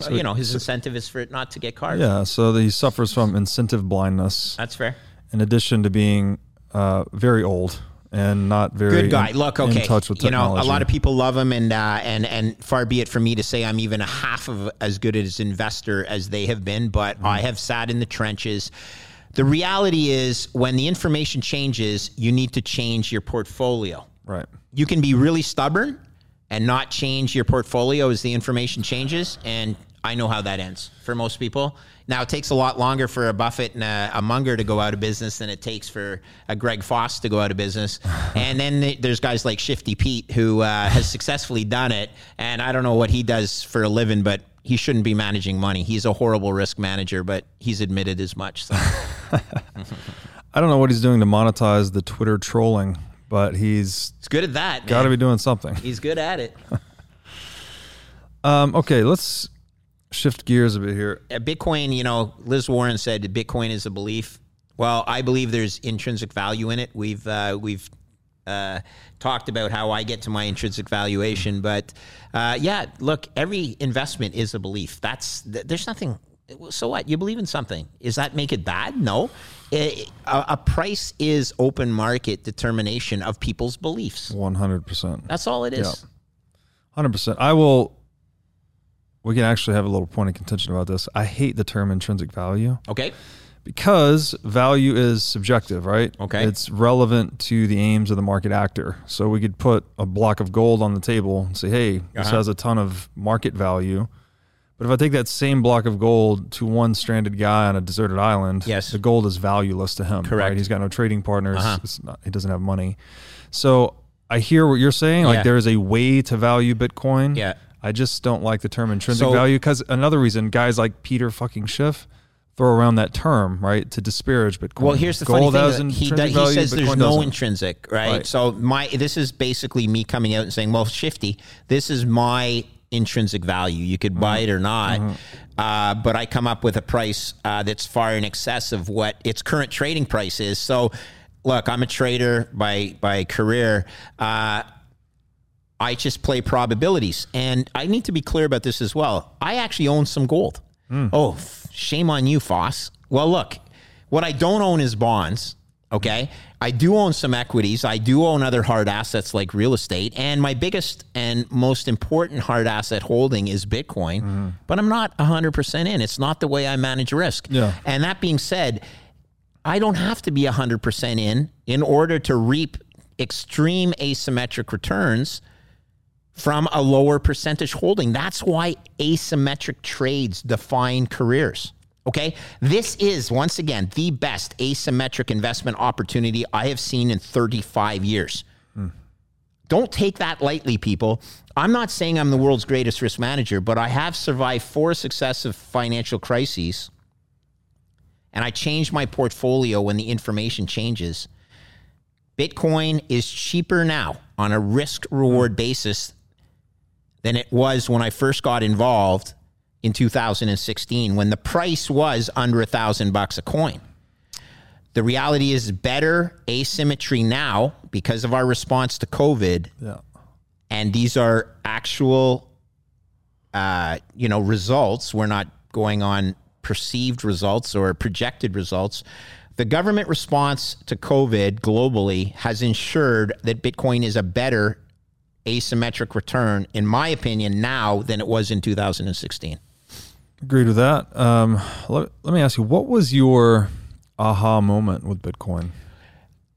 so, you know, his incentive is for it not to get carved. Yeah, so he suffers from incentive blindness. That's fair in addition to being uh, very old and not very good guy. In, Look, okay, you know, a lot of people love him, and uh, and and far be it from me to say I'm even a half of as good as investor as they have been, but mm. I have sat in the trenches. The reality is, when the information changes, you need to change your portfolio. Right. You can be really stubborn and not change your portfolio as the information changes, and I know how that ends for most people. Now it takes a lot longer for a Buffett and a, a, Munger to go out of business than it takes for a Greg Foss to go out of business. [LAUGHS] and then there's guys like Shifty Pete who uh, has successfully done it. And I don't know what he does for a living, but he shouldn't be managing money. He's a horrible risk manager, but he's admitted as much. So. [LAUGHS] I don't know what he's doing to monetize the Twitter trolling, but he's he's good at that. Got to be doing something. He's good at it. [LAUGHS] um, okay, let's shift gears a bit here. Bitcoin, you know, Liz Warren said Bitcoin is a belief. Well, I believe there's intrinsic value in it. We've uh, we've uh, talked about how I get to my intrinsic valuation, but uh, yeah, look, every investment is a belief. That's there's nothing. So what? You believe in something. Does that make it bad? No. It, a, a, price is open market determination of people's beliefs. One hundred percent. That's all it is. Hundred percent. I will we can actually have a little point of contention about this. I hate the term intrinsic value. Okay. Because value is subjective, right? Okay. It's relevant to the aims of the market actor. So we could put a block of gold on the table and say, hey, this uh-huh. has a ton of market value. But if I take that same block of gold to one stranded guy on a deserted island, yes. the gold is valueless to him. Correct. Right? He's got no trading partners. Uh-huh. Not, he doesn't have money. So I hear what you're saying. Like yeah. there is a way to value Bitcoin. Yeah. I just don't like the term intrinsic so, value because another reason guys like Peter fucking Schiff throw around that term, right, to disparage Bitcoin. Well, here's the Gold funny thing: he, he value, says Bitcoin there's no doesn't. intrinsic, right? right? So my this is basically me coming out and saying, well, Shifty, this is my intrinsic value. You could buy it or not, mm-hmm. uh, but I come up with a price uh, that's far in excess of what its current trading price is. So. Look, I'm a trader by by career. Uh, I just play probabilities. And I need to be clear about this as well. I actually own some gold. Mm. Oh, shame on you, Foss. Well, look, What I don't own is bonds. Okay. I do own some equities. I do own other hard assets like real estate. And my biggest and most important hard asset holding is Bitcoin. Mm-hmm. But I'm not 100% in. It's not the way I manage risk. Yeah. And that being said, I don't have to be 100% in in order to reap extreme asymmetric returns from a lower percentage holding. That's why asymmetric trades define careers. Okay. This is, once again, the best asymmetric investment opportunity I have seen in 35 years. Don't take that lightly, people. I'm not saying I'm the world's greatest risk manager, but I have survived four successive financial crises. And I change my portfolio when the information changes. Bitcoin is cheaper now on a risk reward basis than it was when I first got involved in 2016 when the price was under a thousand bucks a coin. The reality is better asymmetry now because of our response to COVID. Yeah. And these are actual, uh, you know, results. We're not going on perceived results or projected results. The government response to COVID globally has ensured that Bitcoin is a better asymmetric return, in my opinion, now than it was in 2016. Agreed with that. Um, let, let me ask you, what was your aha moment with Bitcoin?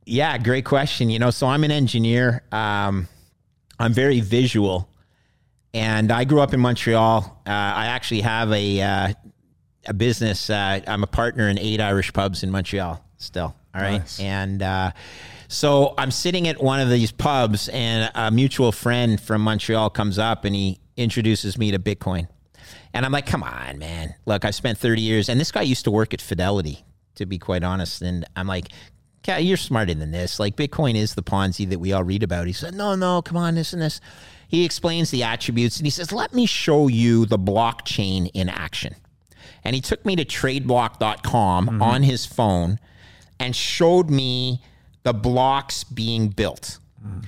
Yeah, great question. You know, so I'm an engineer. Um, I'm very visual, and I grew up in Montreal. Uh, I actually have a uh, a business. Uh, I'm a partner in eight Irish pubs in Montreal. Still, all right, nice. and uh, so I'm sitting at one of these pubs, and a mutual friend from Montreal comes up and he introduces me to Bitcoin. And I'm like, come on, man. Look, I've spent 30 years, and this guy used to work at Fidelity, to be quite honest. And I'm like, okay, you're smarter than this. Like, Bitcoin is the Ponzi that we all read about. He said, no, no, come on, this and this. He explains the attributes and he says, let me show you the blockchain in action. And he took me to tradeblock.com mm-hmm. on his phone and showed me the blocks being built. Mm.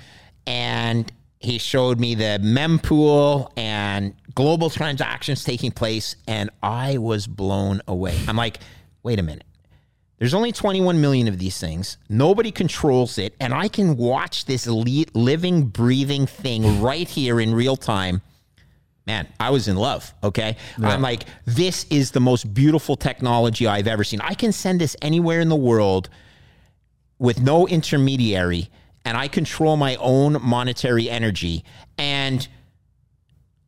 And he showed me the mempool and global transactions taking place, and I was blown away. I'm like, wait a minute. There's only 21 million of these things. Nobody controls it, and I can watch this living, breathing thing [LAUGHS] right here in real time. Man, I was in love. Okay. Yeah. I'm like, this is the most beautiful technology I've ever seen. I can send this anywhere in the world with no intermediary and I control my own monetary energy and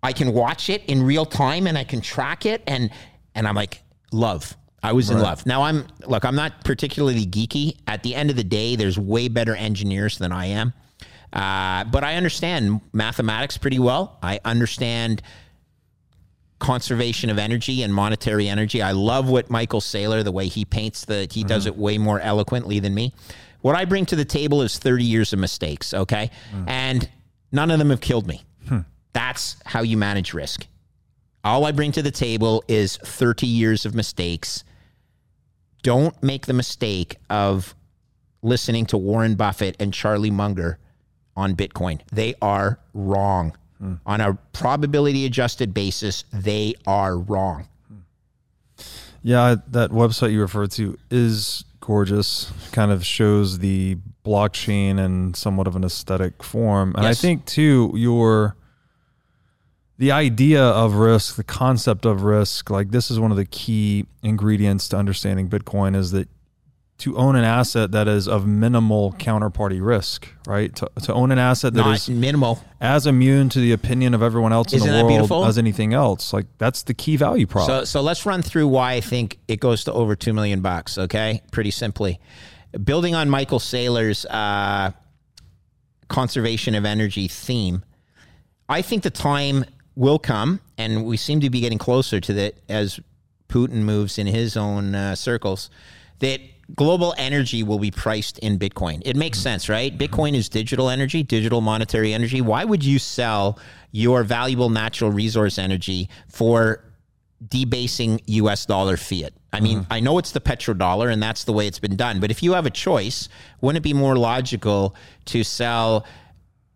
I can watch it in real time and I can track it and and I'm like love. I was right. in love. Now I'm look, I'm not particularly geeky. At the end of the day, there's way better engineers than I am. Uh, but I understand mathematics pretty well. I understand conservation of energy and monetary energy. I love what Michael Saylor, the way he paints the, he mm-hmm. does it way more eloquently than me. What I bring to the table is 30 years of mistakes, okay? Mm. And none of them have killed me. Hmm. That's how you manage risk. All I bring to the table is 30 years of mistakes. Don't make the mistake of listening to Warren Buffett and Charlie Munger on Bitcoin. They are wrong. Hmm. On a probability adjusted basis, they are wrong. Yeah, that website you referred to is gorgeous. Kind of shows the blockchain in somewhat of an aesthetic form. And yes. I think too your the idea of risk, the concept of risk, like this is one of the key ingredients to understanding Bitcoin is that to own an asset that is of minimal counterparty risk, right? To, to own an asset that Not is minimal, as immune to the opinion of everyone else Isn't in the world beautiful? as anything else. Like that's the key value prop. So, so let's run through why I think it goes to over two million bucks. Okay, pretty simply, building on Michael Saylor's uh, conservation of energy theme, I think the time will come, and we seem to be getting closer to that as Putin moves in his own uh, circles. That global energy will be priced in Bitcoin. It makes mm-hmm. sense, right? Bitcoin is digital energy, digital monetary energy. Why would you sell your valuable natural resource energy for debasing US dollar fiat? I mean, mm-hmm. I know it's the petrodollar and that's the way it's been done, but if you have a choice, wouldn't it be more logical to sell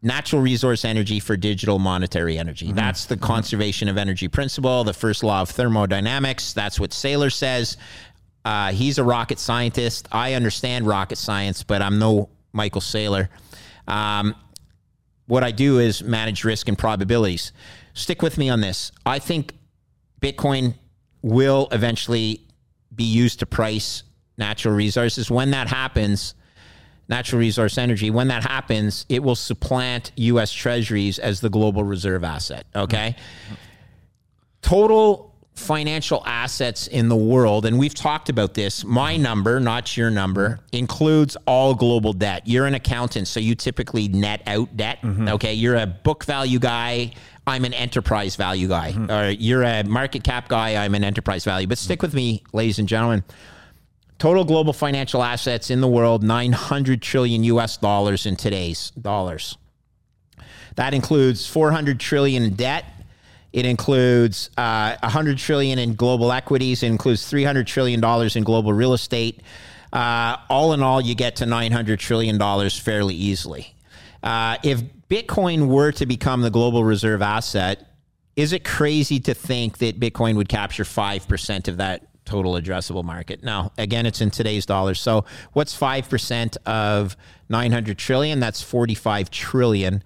natural resource energy for digital monetary energy. Mm-hmm. That's the conservation of energy principle, the first law of thermodynamics. That's what Saylor says Uh, he's a rocket scientist. I understand rocket science, but I'm no Michael Saylor. Um, what I do is manage risk and probabilities. Stick with me on this. I think Bitcoin will eventually be used to price natural resources. When that happens, natural resource energy, when that happens, it will supplant US treasuries as the global reserve asset. Okay. Total financial assets in the world, and we've talked about this, my number, not your number, includes all global debt. You're an accountant, so you typically net out debt. Mm-hmm. Okay. You're a book value guy. I'm an enterprise value guy. Mm-hmm. Or you're a market cap guy. I'm an enterprise value. But stick with me, ladies and gentlemen. Total global financial assets in the world, 900 trillion US dollars in today's dollars. That includes 400 trillion in debt. It includes uh, 100 trillion in global equities. It includes 300 trillion dollars in global real estate. Uh, all in all, you get to 900 trillion dollars fairly easily. Uh, if Bitcoin were to become the global reserve asset, is it crazy to think that Bitcoin would capture 5% of that total addressable market. Now, again, it's in today's dollars. So, what's 5% of 900 trillion? That's 45 trillion.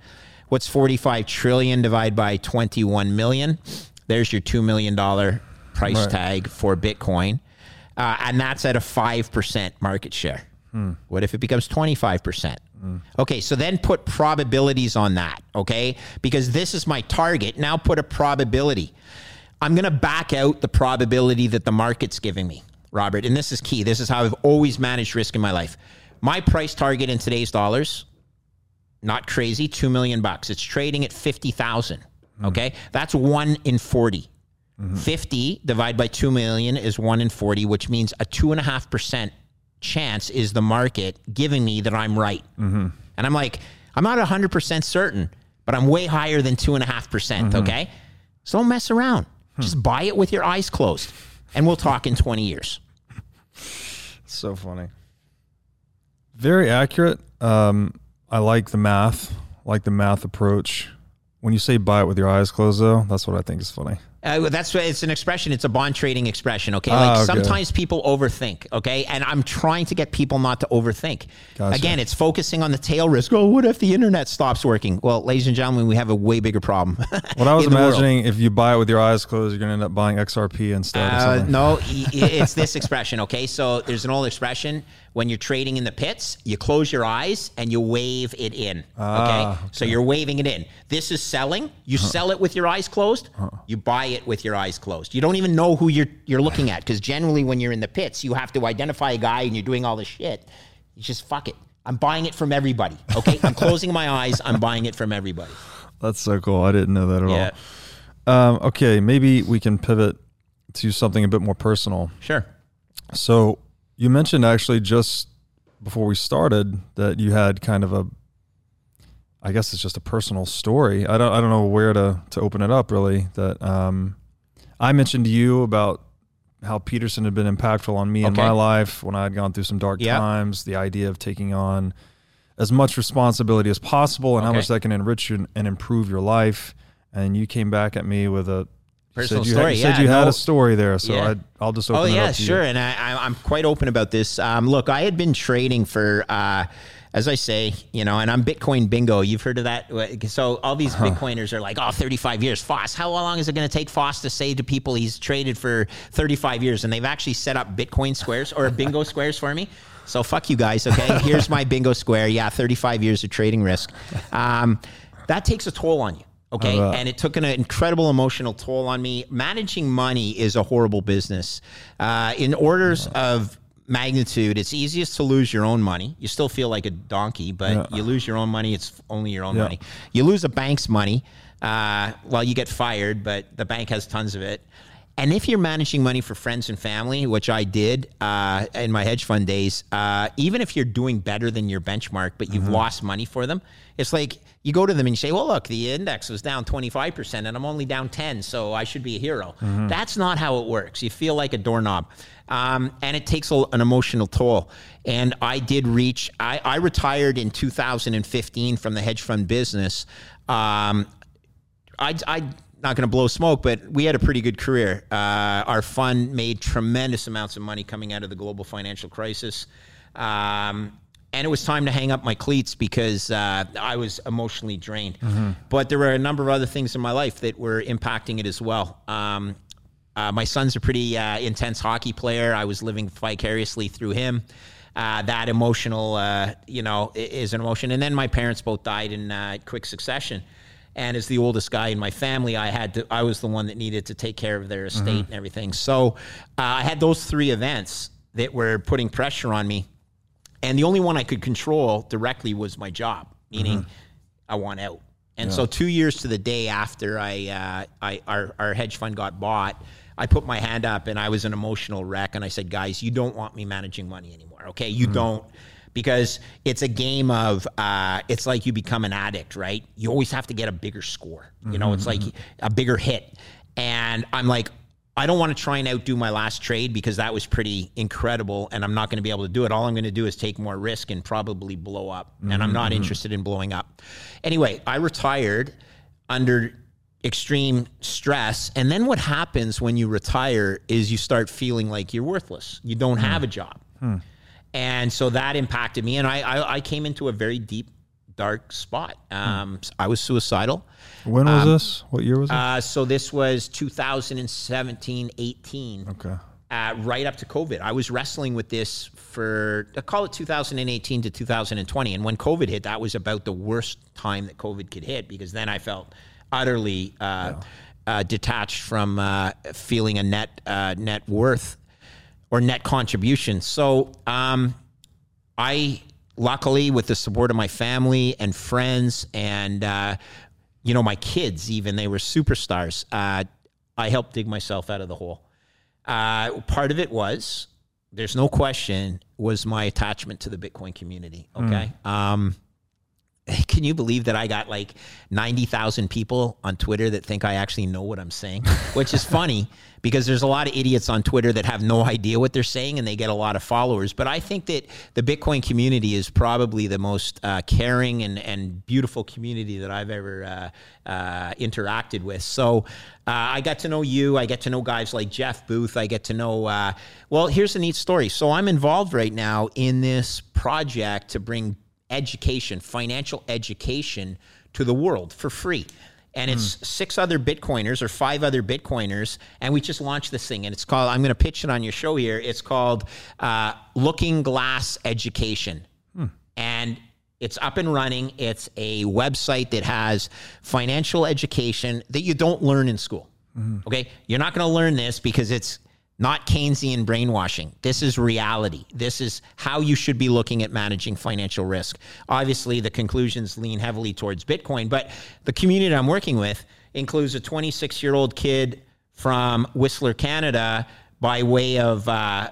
What's 45 trillion divided by 21 million? There's your $2 million price right. tag for Bitcoin. Uh, and that's at a 5% market share. Hmm. What if it becomes 25%? Hmm. Okay, so then put probabilities on that, okay? Because this is my target. Now put a probability. I'm going to back out the probability that the market's giving me, Robert. And this is key. This is how I've always managed risk in my life. My price target in today's dollars, not crazy, 2 million bucks. It's trading at 50,000. Mm. Okay? That's 1 in 40. Mm-hmm. 50 divided by 2 million is 1 in 40, which means a 2.5% chance is the market giving me that I'm right. Mm-hmm. And I'm like, I'm not 100% certain, but I'm way higher than 2.5%. percent mm hmm Okay? So don't mess around. Hmm. Just buy it with your eyes closed, and we'll talk in 20 years. [LAUGHS] So funny. Very accurate. Um, I like the math, like the math approach. When you say buy it with your eyes closed, though, that's what I think is funny. Uh, that's it's an expression. It's a bond trading expression. Okay, like ah, okay. sometimes people overthink. Okay, and I'm trying to get people not to overthink. Gotcha. Again, it's focusing on the tail risk. Oh, what if the internet stops working? Well, ladies and gentlemen, we have a way bigger problem. [LAUGHS] what I was imagining, if you buy it with your eyes closed, you're going to end up buying XRP instead. Uh, no, it's this expression. Okay, so there's an old expression when you're trading in the pits, you close your eyes and you wave it in. Ah, okay? okay? So you're waving it in. This is selling. You huh. sell it with your eyes closed. Huh. You buy it with your eyes closed. You don't even know who you're you're looking at because generally when you're in the pits, you have to identify a guy and you're doing all this shit. You just fuck it. I'm buying it from everybody. Okay? I'm closing my eyes. I'm buying it from everybody. That's so cool. I didn't know that at yeah. all. Um, okay, maybe we can pivot to something a bit more personal. Sure. So you mentioned actually just before we started that you had kind of a I guess it's just a personal story. I don't I don't know where to to open it up really. That um, I mentioned to you about how Peterson had been impactful on me okay. in my life when I had gone through some dark yep. times. The idea of taking on as much responsibility as possible and okay. how much that can enrich you and improve your life. And you came back at me with a personal you story. Had, you yeah, said you no, had a story there, so yeah. i will just open. Oh yeah, sure. You. And I, am quite open about this. Um, look, I had been trading for. Uh, as I say, you know, and I'm Bitcoin bingo. You've heard of that? So all these huh. Bitcoiners are like, oh, 35 years. Foss, how long is it going to take Foss to say to people he's traded for 35 years? And they've actually set up Bitcoin squares or bingo [LAUGHS] squares for me. So fuck you guys, okay? Here's my bingo square. Yeah, 35 years of trading risk. Um, that takes a toll on you. Okay. And it took an incredible emotional toll on me. Managing money is a horrible business. Uh, in orders of magnitude, it's easiest to lose your own money. You still feel like a donkey, but yeah. you lose your own money. It's only your own yeah. money. You lose a bank's money. Uh, well, you get fired, but the bank has tons of it. And if you're managing money for friends and family, which I did uh, in my hedge fund days, uh, even if you're doing better than your benchmark, but you've mm-hmm. lost money for them, it's like you go to them and you say, well, look, the index was down 25% and I'm only down 10, so I should be a hero. Mm-hmm. That's not how it works. You feel like a doorknob. Um, and it takes a, an emotional toll. And I did reach, I, I, retired in 2015 from the hedge fund business. Um, I, I not going to blow smoke, but we had a pretty good career. Uh, our fund made tremendous amounts of money coming out of the global financial crisis. Um, and it was time to hang up my cleats because uh, I was emotionally drained. Mm-hmm. But there were a number of other things in my life that were impacting it as well. Um, uh, my son's a pretty uh, intense hockey player. I was living vicariously through him. Uh, that emotional, uh, you know, is an emotion. And then my parents both died in uh, quick succession. And as the oldest guy in my family, I had to, I was the one that needed to take care of their estate mm-hmm. and everything. So I had those three events that were putting pressure on me and the only one I could control directly was my job, meaning mm-hmm. I want out. And yeah. so, two years to the day after I, uh, I our, our hedge fund got bought, I put my hand up and I was an emotional wreck. And I said, guys, you don't want me managing money anymore. Okay. You mm-hmm. don't, because it's a game of, uh, it's like you become an addict, right? You always have to get a bigger score. You know, mm-hmm. it's like mm-hmm. a bigger hit. And I'm like, I don't want to try and outdo my last trade because that was pretty incredible and I'm not going to be able to do it. All I'm going to do is take more risk and probably blow up. Mm-hmm. And I'm not mm-hmm. interested in blowing up. Anyway, I retired under extreme stress. And then what happens when you retire is you start feeling like you're worthless. You don't mm. have a job. Mm. And so that impacted me. And I, I, I came into a very deep dark spot. Um, hmm. I was suicidal. When was um, this? What year was it? Uh, so this was 2017, 18. Okay. Uh, right up to COVID. I was wrestling with this for, I call it 2018 to 2020. And when COVID hit, that was about the worst time that COVID could hit because then I felt utterly uh, yeah. Uh, detached from uh, feeling a net uh, net worth or net contribution. So um, I luckily with the support of my family and friends and uh, you know my kids even they were superstars uh, i helped dig myself out of the hole uh, part of it was there's no question was my attachment to the bitcoin community okay mm. um, [LAUGHS] can you believe that I got like 90,000 people on Twitter that think I actually know what I'm saying? [LAUGHS] Which is funny because there's a lot of idiots on Twitter that have no idea what they're saying and they get a lot of followers. But I think that the Bitcoin community is probably the most uh, caring and, and beautiful community that I've ever uh, uh, interacted with. So uh, I got to know you. I get to know guys like Jeff Booth. I get to know, uh, well, here's a neat story. So I'm involved right now in this project to bring education, financial education to the world for free. And it's mm. six other Bitcoiners or five other Bitcoiners. And we just launched this thing. And it's called, I'm going to pitch it on your show here. It's called uh, Looking Glass Education. Mm. And it's up and running. It's a website that has financial education that you don't learn in school. Mm. Okay. You're not going to learn this because it's not Keynesian brainwashing. This is reality. This is how you should be looking at managing financial risk. Obviously, the conclusions lean heavily towards Bitcoin, but the community I'm working with includes a 26 year old kid from Whistler, Canada, by way of uh,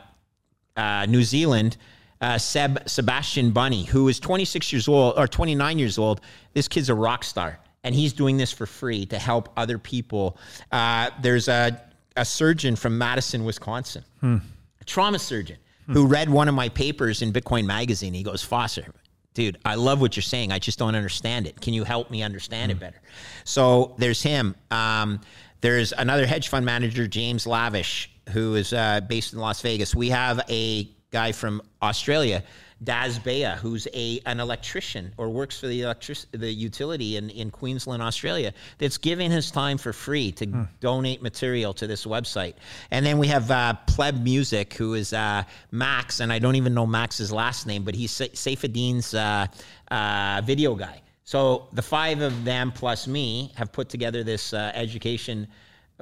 uh, New Zealand. Uh, Seb Sebastian Bunney, who is 26 years old or 29 years old. This kid's a rock star, and he's doing this for free to help other people. Uh, there's a a surgeon from Madison, Wisconsin, hmm. a trauma surgeon hmm. who read one of my papers in Bitcoin Magazine. He goes, Foster, dude, I love what you're saying. I just don't understand it. Can you help me understand it hmm. better? So there's him. Um, there's another hedge fund manager, James Lavish, who is uh, based in Las Vegas. We have a guy from Australia Daz Baya, who's a an electrician or works for the electric the utility in, in Queensland, Australia, that's giving his time for free to hmm. donate material to this website. And then we have uh, Pleb Music, who is uh, Max, and I don't even know Max's last name, but he's Sa- Saifedean's uh, uh, video guy. So the five of them plus me have put together this uh, education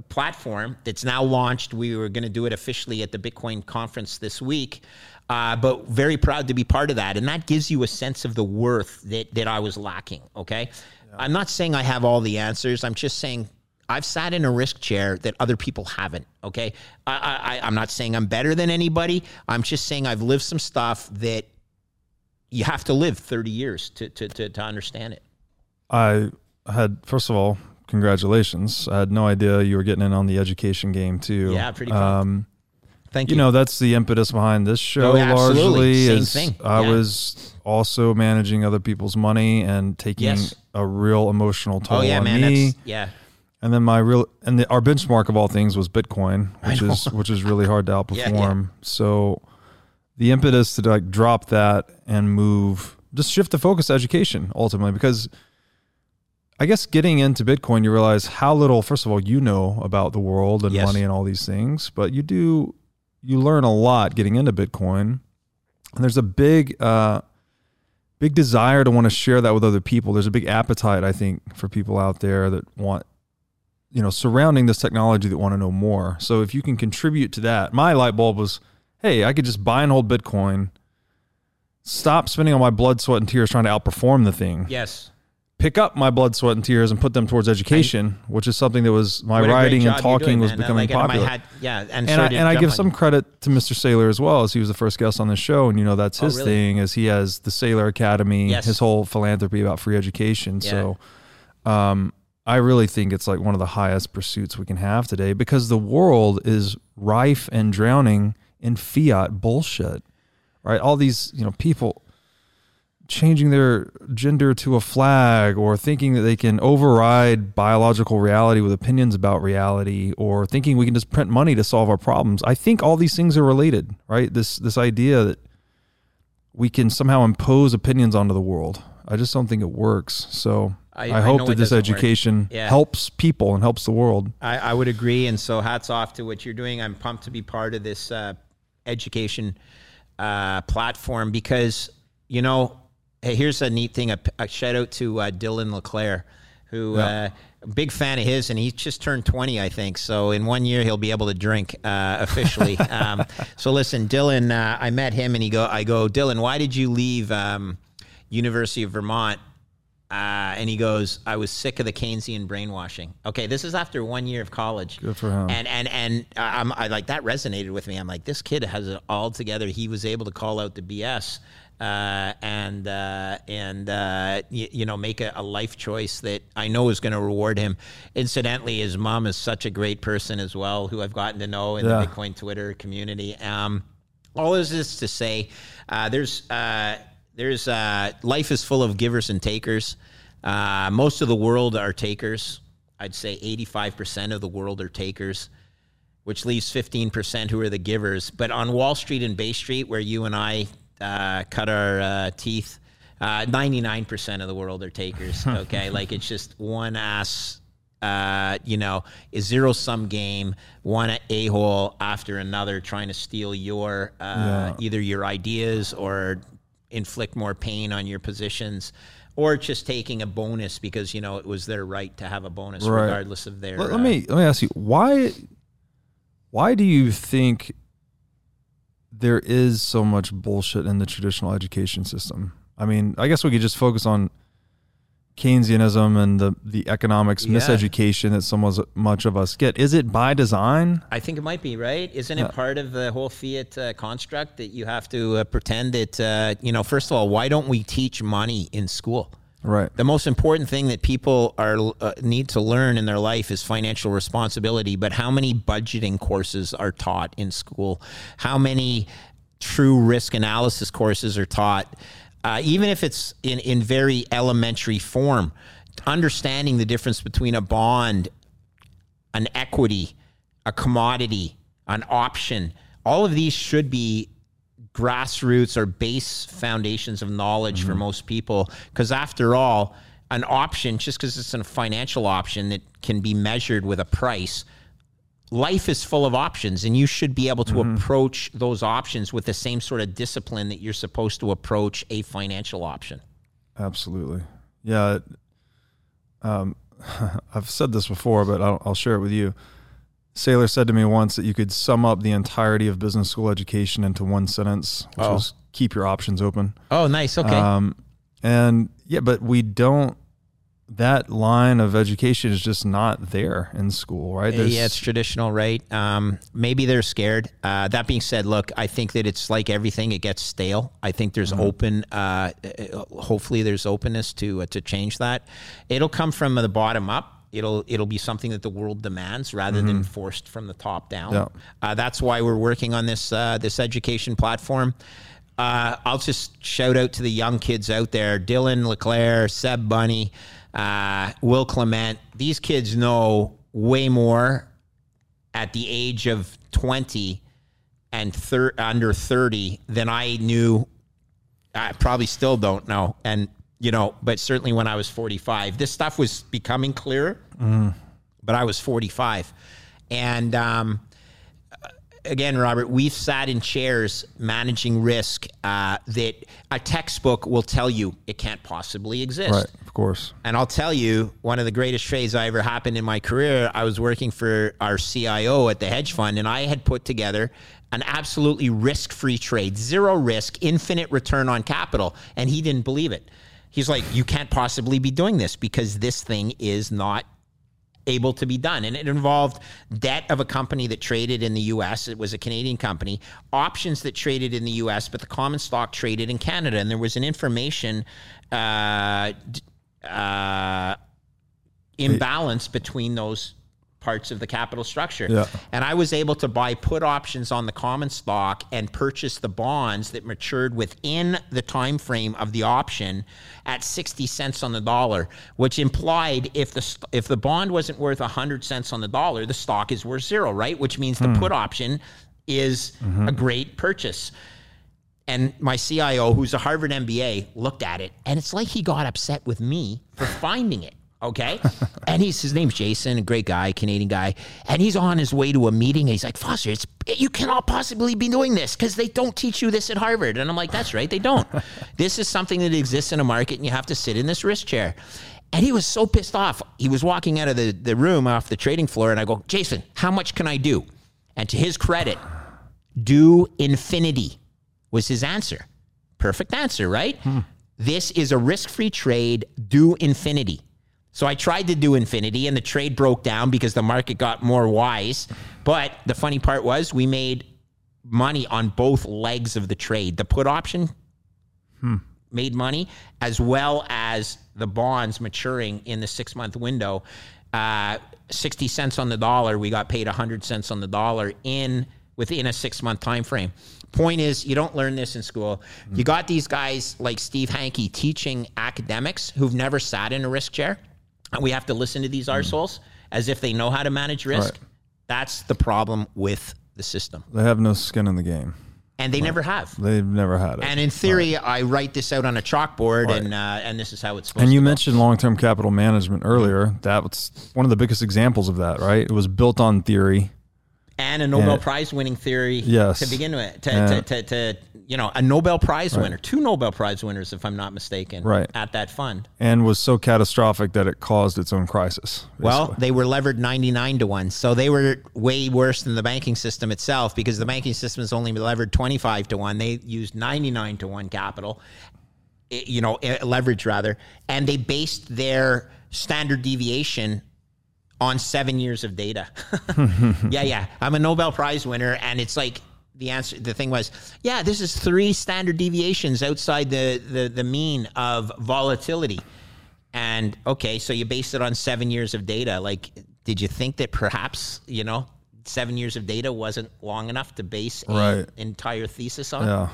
platform that's now launched. We were going to do it officially at the Bitcoin conference this week uh, but very proud to be part of that. And that gives you a sense of the worth that, that I was lacking. Okay. Yeah. I'm not saying I have all the answers. I'm just saying I've sat in a risk chair that other people haven't. Okay. I, I, I'm not saying I'm better than anybody. I'm just saying I've lived some stuff that you have to live 30 years to, to, to, to understand it. I had, first of all, congratulations. I had no idea you were getting in on the education game too. Yeah, pretty Um, Thank you. You know, that's the impetus behind this show. Oh, largely, Same is thing. I yeah. was also managing other people's money and taking yes. a real emotional oh, toll oh, yeah, on man, me. yeah. and then my real and the, our benchmark of all things was Bitcoin, [LAUGHS] which is which is really hard to [LAUGHS] outperform. So the impetus to like drop that and move, just shift the focus to education ultimately, because I guess getting into Bitcoin, you realize how little, first of all, you know about the world and yes. money and all these things, but you do, you learn a lot getting into Bitcoin. And there's a big, uh, big desire to want to share that with other people. There's a big appetite, I think, for people out there that want, you know, surrounding this technology that want to know more. So if you can contribute to that, my light bulb was, hey, I could just buy and hold Bitcoin, stop spending all my blood, sweat, and tears trying to outperform the thing. Yes pick up my blood, sweat, and tears and put them towards education, I, which is something that was my writing and talking was becoming like, popular. Yeah, and, and, I, and I, give some credit to Mr. Saylor as well, as he was the first guest on the show, and you know that's oh, his oh, really? thing, as he has the Saylor Academy, yes. his whole philanthropy about free education. Yeah. So, um, I really think it's like one of the highest pursuits we can have today because the world is rife and drowning in fiat bullshit. Right, all these you know people changing their gender to a flag or thinking that they can override biological reality with opinions about reality or thinking we can just print money to solve our problems. I think all these things are related, right? This this idea that we can somehow impose opinions onto the world. I just don't think it works. So I, I hope I that this education yeah. helps people and helps the world. I, I, would agree. And so hats off to what you're doing. I'm pumped to be part of this uh, education uh, platform because, you know, Hey, here's a neat thing. A, a shout out to uh, Dylan LeClaire, who yeah. uh, big fan of his, and he just turned 20, I think. So in one year he'll be able to drink uh, officially. [LAUGHS] um, so listen, Dylan, uh, I met him, and he go, I go, Dylan, why did you leave um, University of Vermont? Uh, and he goes, I was sick of the Keynesian brainwashing. Okay, this is after one year of college. Good for him. And and and I'm I like that resonated with me. I'm like, this kid has it all together. He was able to call out the BS uh, and uh, and uh, y- you know make a, a, life choice that I know is going to reward him. Incidentally, his mom is such a great person as well, who I've gotten to know in yeah. the Bitcoin Twitter community. Um, all is this to say, uh, there's uh, there's uh, life is full of givers and takers. most of the world are takers. I'd say 85% of the world are takers which leaves 15% who are the givers. But on Wall Street and Bay Street, where you and I uh, cut our uh, teeth. Uh, ninety-nine percent of the world are takers. [LAUGHS] Okay, like it's just one ass. Uh, you know, a zero sum game, one a hole after another, trying to steal your uh, yeah. either your ideas or inflict more pain on your positions or just taking a bonus because you know it was their right to have a bonus right. regardless of their. Let, let uh, me let me ask you why. Why do you think there is so much bullshit in the traditional education system. I mean, I guess we could just focus on Keynesianism and the the economics yeah. miseducation that so much of us get. Is it by design? I think it might be right. Isn't it part of the whole fiat uh, construct that you have to uh, pretend that uh, you know? First of all, why don't we teach money in school? Right. The most important thing that people are uh, need to learn in their life is financial responsibility. But how many budgeting courses are taught in school? How many true risk analysis courses are taught? Uh, even if it's in in very elementary form, understanding the difference between a bond, an equity, a commodity, an option. All of these should be grassroots or base foundations of knowledge mm-hmm. for most people. Because after all, an option, just because it's a financial option that can be measured with a price, life is full of options, and you should be able to mm-hmm. approach those options with the same sort of discipline that you're supposed to approach a financial option. Absolutely. Yeah. Um, [LAUGHS] I've said this before, but I'll, I'll share it with you. Saylor said to me once that you could sum up the entirety of business school education into one sentence, which oh. was keep your options open. Oh, nice. Okay. Um, and yeah, but we don't. That line of education is just not there in school, right? There's, yeah, it's traditional, right? Um, maybe they're scared. Uh, that being said, look, I think that it's like everything; it gets stale. I think there's mm-hmm. open. Uh, hopefully, there's openness to uh, to change that. It'll come from the bottom up It'll it'll be something that the world demands rather mm-hmm. than forced from the top down. Yeah. Uh, that's why we're working on this uh, this education platform. Uh, I'll just shout out to the young kids out there Dylan LeClaire, Seb Bunney, uh, Will Clement. These kids know way more at the age of 20 and thir- under 30 than I knew. I probably still don't know. And, you know, but certainly when I was 45, this stuff was becoming clearer, but I was 45. And, um, again, Robert, we've sat in chairs managing risk uh, that a textbook will tell you it can't possibly exist. Right, of course. And I'll tell you, one of the greatest trades I ever happened in my career, I was working for our CIO at the hedge fund, and I had put together an absolutely risk free trade, zero risk, infinite return on capital. And he didn't believe it. He's like, You can't possibly be doing this because this thing is not able to be done. And it involved debt of a company that traded in the US. It was a Canadian company, options that traded in the US, but the common stock traded in Canada. And there was an information uh, uh, imbalance between those parts of the capital structure. Yeah. And I was able to buy put options on the common stock and purchase the bonds that matured within the time frame of the option at 60 cents on the dollar, which implied if the if the bond wasn't worth 100 cents on the dollar, the stock is worth zero, right? Which means the hmm. put option is mm-hmm. a great purchase. And my CIO, who's a Harvard MBA, looked at it, and it's like he got upset with me for finding it. Okay, [LAUGHS] and he's his name's Jason, a great guy, Canadian guy, and he's on his way to a meeting. And he's like, Foster, it's you cannot possibly be doing this because they don't teach you this at Harvard. And I'm like, that's right, they don't. [LAUGHS] this is something that exists in a market, and you have to sit in this risk chair. And he was so pissed off. He was walking out of the, the room off the trading floor, and I go, Jason, how much can I do? And to his credit, do infinity was his answer. Perfect answer, right? Hmm. This is a risk free trade, do infinity. So I tried to do infinity and the trade broke down because the market got more wise. But the funny part was we made money on both legs of the trade. The put option made money as well as the bonds maturing in the six month window. Uh, 60 cents on the dollar, we got paid 100 cents on the dollar in within a six month time frame. Point is, you don't learn this in school. You got these guys like Steve Hanke teaching academics who've never sat in a risk chair, we have to listen to these arseholes as if they know how to manage risk. Right. That's the problem with the system, They have no skin in the game. and they never have. They've never had it. And in theory, I write this out on a chalkboard, and uh, and this is how it's supposed. And you mentioned long-term capital management earlier. That was one of the biggest examples of that, right? It was built on theory. And a Nobel and- Prize winning theory Yes. to begin with. To, And- to, to, to, you know, a Nobel Prize winner, two Nobel Prize winners, if I'm not mistaken, Right. at that fund. and was so catastrophic that it caused its own crisis. Well, they were levered 99 to 1. So they were way worse than the banking system itself because the banking system is only levered 25 to 1. They used 99 to 1 capital, eh, you know, eh, leverage rather, and they based their standard deviation on seven years of data. [LAUGHS] yeah, yeah. I'm a Nobel Prize winner, and it's like the answer. The thing was, yeah, this is three standard deviations outside the the, the mean of volatility. And okay, so you based it on seven years of data. Like, did you think that perhaps you know seven years of data wasn't long enough to base an Right. entire thesis on? yeah,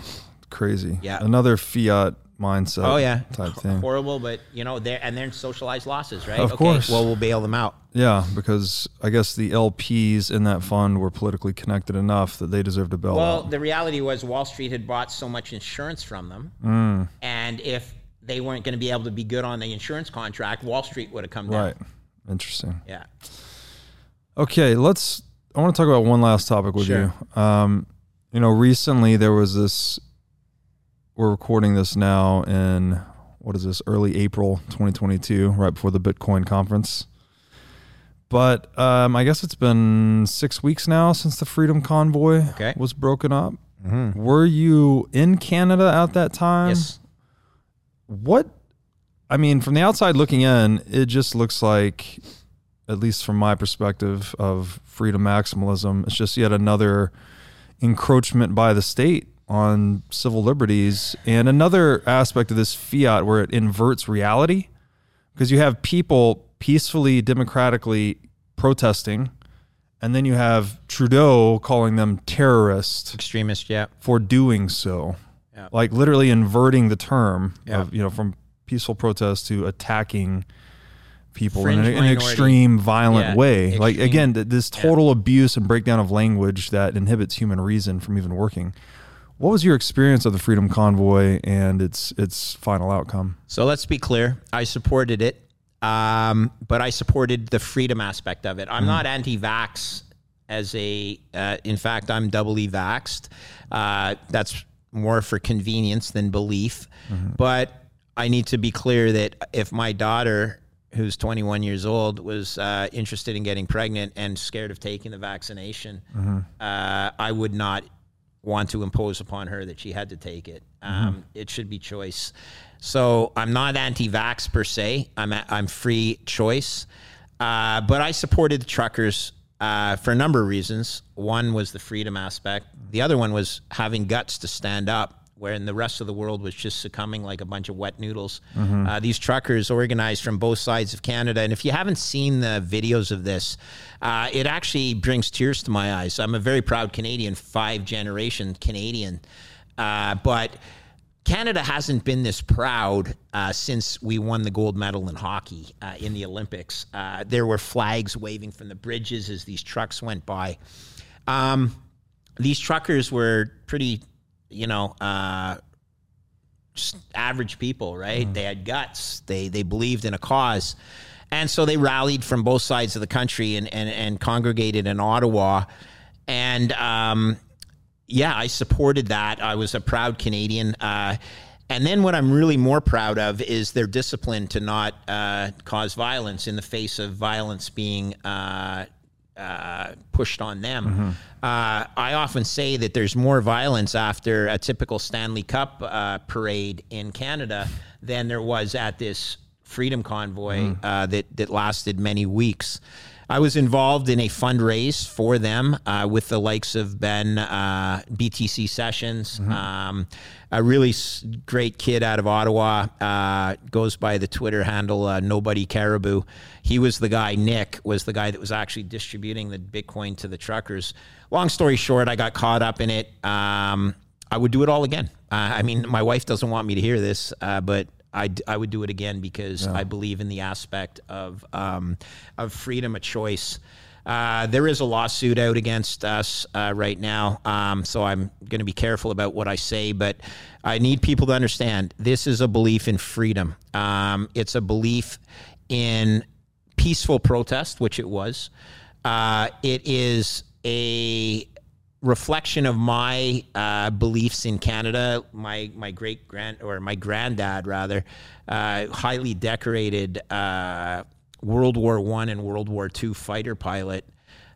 crazy. Yeah. another fiat mindset. Oh yeah, type thing. horrible. But you know, they're and they're socialized losses, right? Of okay, course. Well, we'll bail them out. Yeah, because I guess the LPs in that fund were politically connected enough that they deserved to bail Well, out. the reality was Wall Street had bought so much insurance from them, Mm. and if they weren't going to be able to be good on the insurance contract, Wall Street would have come down. Right. Interesting. Yeah. Okay, let's. I want to talk about one last topic with Sure. you. Um, you know, recently there was this. We're recording this now in what is this? Early April 2022, right before the Bitcoin conference. But um, I guess it's been six weeks now since the Freedom Convoy Okay. was broken up. Were you in Canada at that time? Yes. what I mean, from the outside looking in, it just looks like, at least from my perspective of freedom maximalism, it's just yet another encroachment by the state on civil liberties and another aspect of this fiat where it inverts reality because you have people peacefully, democratically protesting, and then you have Trudeau calling them terrorists Extremist. Yeah. for doing so. yeah. like literally inverting the term yeah. of you know from peaceful protest to attacking people Fringe in an, an, extreme violent yeah, way extreme. like again this total abuse and breakdown of language that inhibits human reason from even working what was your experience of the freedom convoy and its its final outcome so let's be clear i supported it um, but I supported the freedom aspect of it. I'm mm not anti-vax as a. Uh, in fact, I'm doubly vaxed. Uh, that's more for convenience than belief. Mm-hmm. But I need to be clear that if my daughter, who's 21 years old, was uh, interested in getting pregnant and scared of taking the vaccination, mm-hmm. Uh, I would not want to impose upon her that she had to take it. Mm-hmm. Um, it should be choice. So I'm not anti-vax per se. I'm a, I'm free choice, uh, but I supported the truckers uh, for a number of reasons. One was the freedom aspect. The other one was having guts to stand up, wherein the rest of the world was just succumbing like a bunch of wet noodles. Mm-hmm. Uh, these truckers organized from both sides of Canada, and if you haven't seen the videos of this, uh, it actually brings tears to my eyes. I'm a very proud Canadian, five generation Canadian, uh, but Canada hasn't been this proud uh, since we won the gold medal in hockey uh, in the Olympics. Uh, there were flags waving from the bridges as these trucks went by. Um, these truckers were pretty, you know, uh, average people, right? Mm. They had guts. They they believed in a cause, and so they rallied from both sides of the country and and, and congregated in Ottawa, and. Um, yeah, I supported that. I was a proud Canadian. Uh, and then what I'm really more proud of is their discipline to not uh, cause violence in the face of violence being uh, uh, pushed on them. Mm-hmm. Uh, I often say that there's more violence after a typical Stanley Cup uh, parade in Canada than there was at this freedom convoy mm. that that lasted many weeks. I was involved in a fundraise for them uh, with the likes of Ben uh, BTC Sessions. Mm-hmm. Um, a really great kid out of Ottawa uh, goes by the Twitter handle uh, Nobody Caribou. He was the guy. Nick was the guy that was actually distributing the Bitcoin to the truckers. Long story short, I got caught up in it. Um, I would do it all again. Uh, I mean, my wife doesn't want me to hear this, uh, but I, I would do it again because yeah. I believe in the aspect of um, of freedom of choice. Uh, there is a lawsuit out against us uh, right now, um, so I'm going to be careful about what I say. But I need people to understand this is a belief in freedom. Um, it's a belief in peaceful protest, which it was. Uh, it is a reflection of my uh, beliefs in Canada. My my great grand or my granddad rather, uh, highly decorated uh, World War One and World War Two fighter pilot.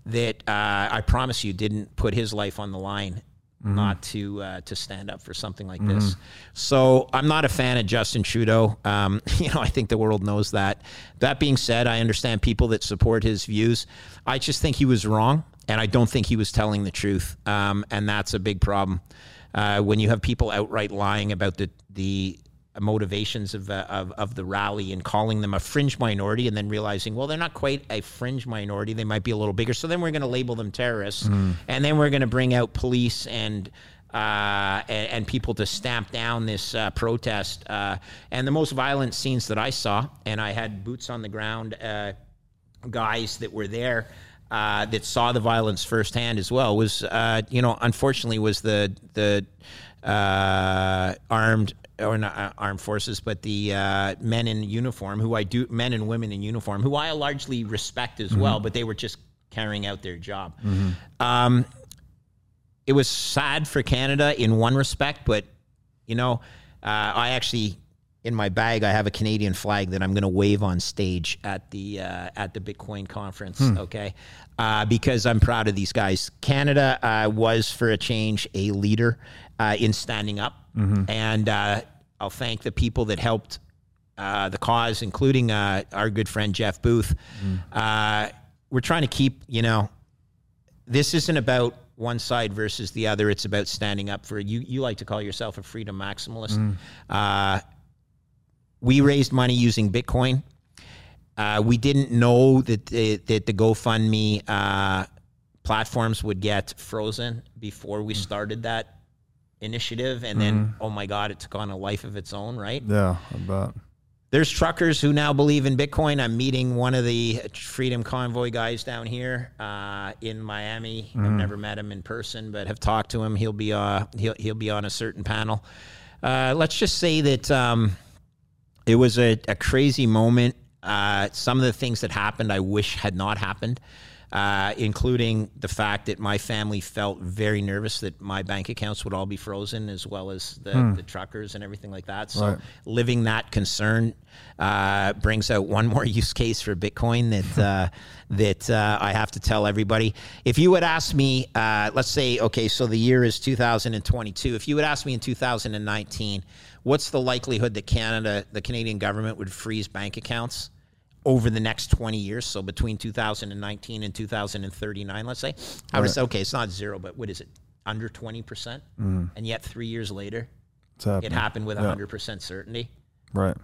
That uh, I promise you didn't put his life on the line. Mm-hmm. Not to uh, to stand up for something like mm-hmm. this, so I'm not a fan of Justin Trudeau. Um, [LAUGHS] you know, I think the world knows that. That being said, I understand people that support his views. I just think he was wrong and I don't think he was telling the truth, um, and that's a big problem. Uh, when you have people outright lying about the the motivations of, uh, of of the rally and calling them a fringe minority, and then realizing, well, they're not quite a fringe minority; they might be a little bigger. So then we're going to label them terrorists, mm. and then we're going to bring out police and. Uh, and, and, people to stamp down this uh, protest. Uh, and the most violent scenes that I saw, and I had boots on the ground uh, guys that were there uh, that saw the violence firsthand as well was, uh, you know, unfortunately, was the the uh, armed or not uh, armed forces, but the uh, men in uniform who I do, men and women in uniform who I largely respect as mm-hmm. well, but they were just carrying out their job. Mm-hmm. Um, it was sad for Canada in one respect, but you know, uh, I actually in my bag, I have a Canadian flag that I'm going to wave on stage at the uh, at the Bitcoin conference. Hmm. Okay, uh, because I'm proud of these guys. Canada uh, was, for a change, a leader uh, in standing up, mm-hmm. and uh, I'll thank the people that helped uh, the cause, including our good friend Jeff Booth. Mm. we're trying to keep, you know, this isn't about one side versus the other. It's about standing up for you. You like to call yourself a freedom maximalist. Mm. Uh, we raised money using Bitcoin. Uh, we didn't know that the, that the GoFundMe uh, platforms would get frozen before we started that initiative, and then oh my god, it took on a life of its own, right? Yeah, I bet. There's truckers who now believe in Bitcoin. I'm meeting one of the Freedom Convoy guys down here uh, in Miami. I've never met him in person, but have talked to him. He'll be uh, he'll he'll be on a certain panel. Uh, let's just say that um, it was a, a crazy moment. Uh, some of the things that happened, I wish had not happened, uh, including the fact that my family felt very nervous that my bank accounts would all be frozen, as well as the, the truckers and everything like that. So, Right. living that concern uh, brings out one more [LAUGHS] use case for Bitcoin that uh, [LAUGHS] that uh, I have to tell everybody. If you would ask me, uh, let's say, okay, so the year is 2022. If you would ask me in 2019, what's the likelihood that Canada, the Canadian government, would freeze bank accounts? Over the next 20 years, so between 2019 and 2039, let's say, I would say, okay, it's not zero, but what is it? Under 20%? Mm. And yet, three years later, it happened with 100% certainty Right.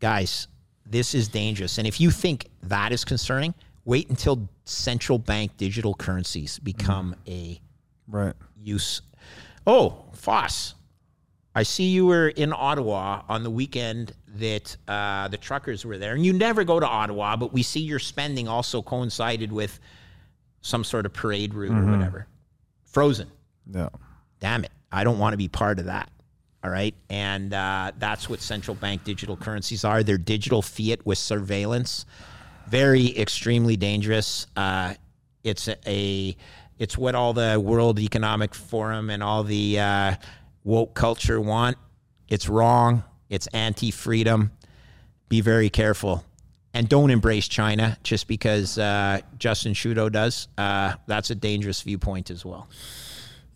guys, this is dangerous. And if you think that is concerning, wait until central bank digital currencies become mm. a Right. use. Oh, Foss, I see you were in Ottawa on the weekend that uh, the truckers were there. And you never go to Ottawa, but we see your spending also coincided with some sort of parade route or whatever. Frozen Yeah. damn it, I don't want to be part of that. All right. And uh, that's what central bank digital currencies are. They're digital fiat with surveillance. Very extremely dangerous. Uh, it's a, a it's what all the World Economic Forum and all the uh, woke culture want. It's wrong. It's anti-freedom. Be very careful. And don't embrace China just because uh, Justin Trudeau does. Uh, that's a dangerous viewpoint as well.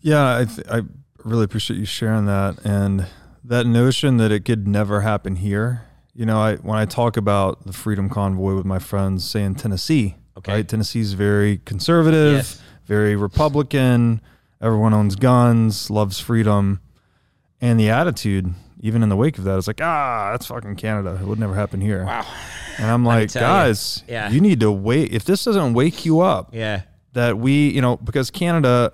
Yeah, I, th- I really appreciate you sharing that and that notion that it could never happen here. You know, I when I talk about the Freedom Convoy with my friends, say in Tennessee, Okay. right? Tennessee's very conservative, Yes. very Republican. Everyone owns guns, loves freedom, and the attitude, even in the wake of that, is like, ah, that's fucking Canada. It would never happen here. Wow. And I'm like, tell you. guys, Yeah. you need to wait. If this doesn't wake you up, Yeah. that we, you know, because Canada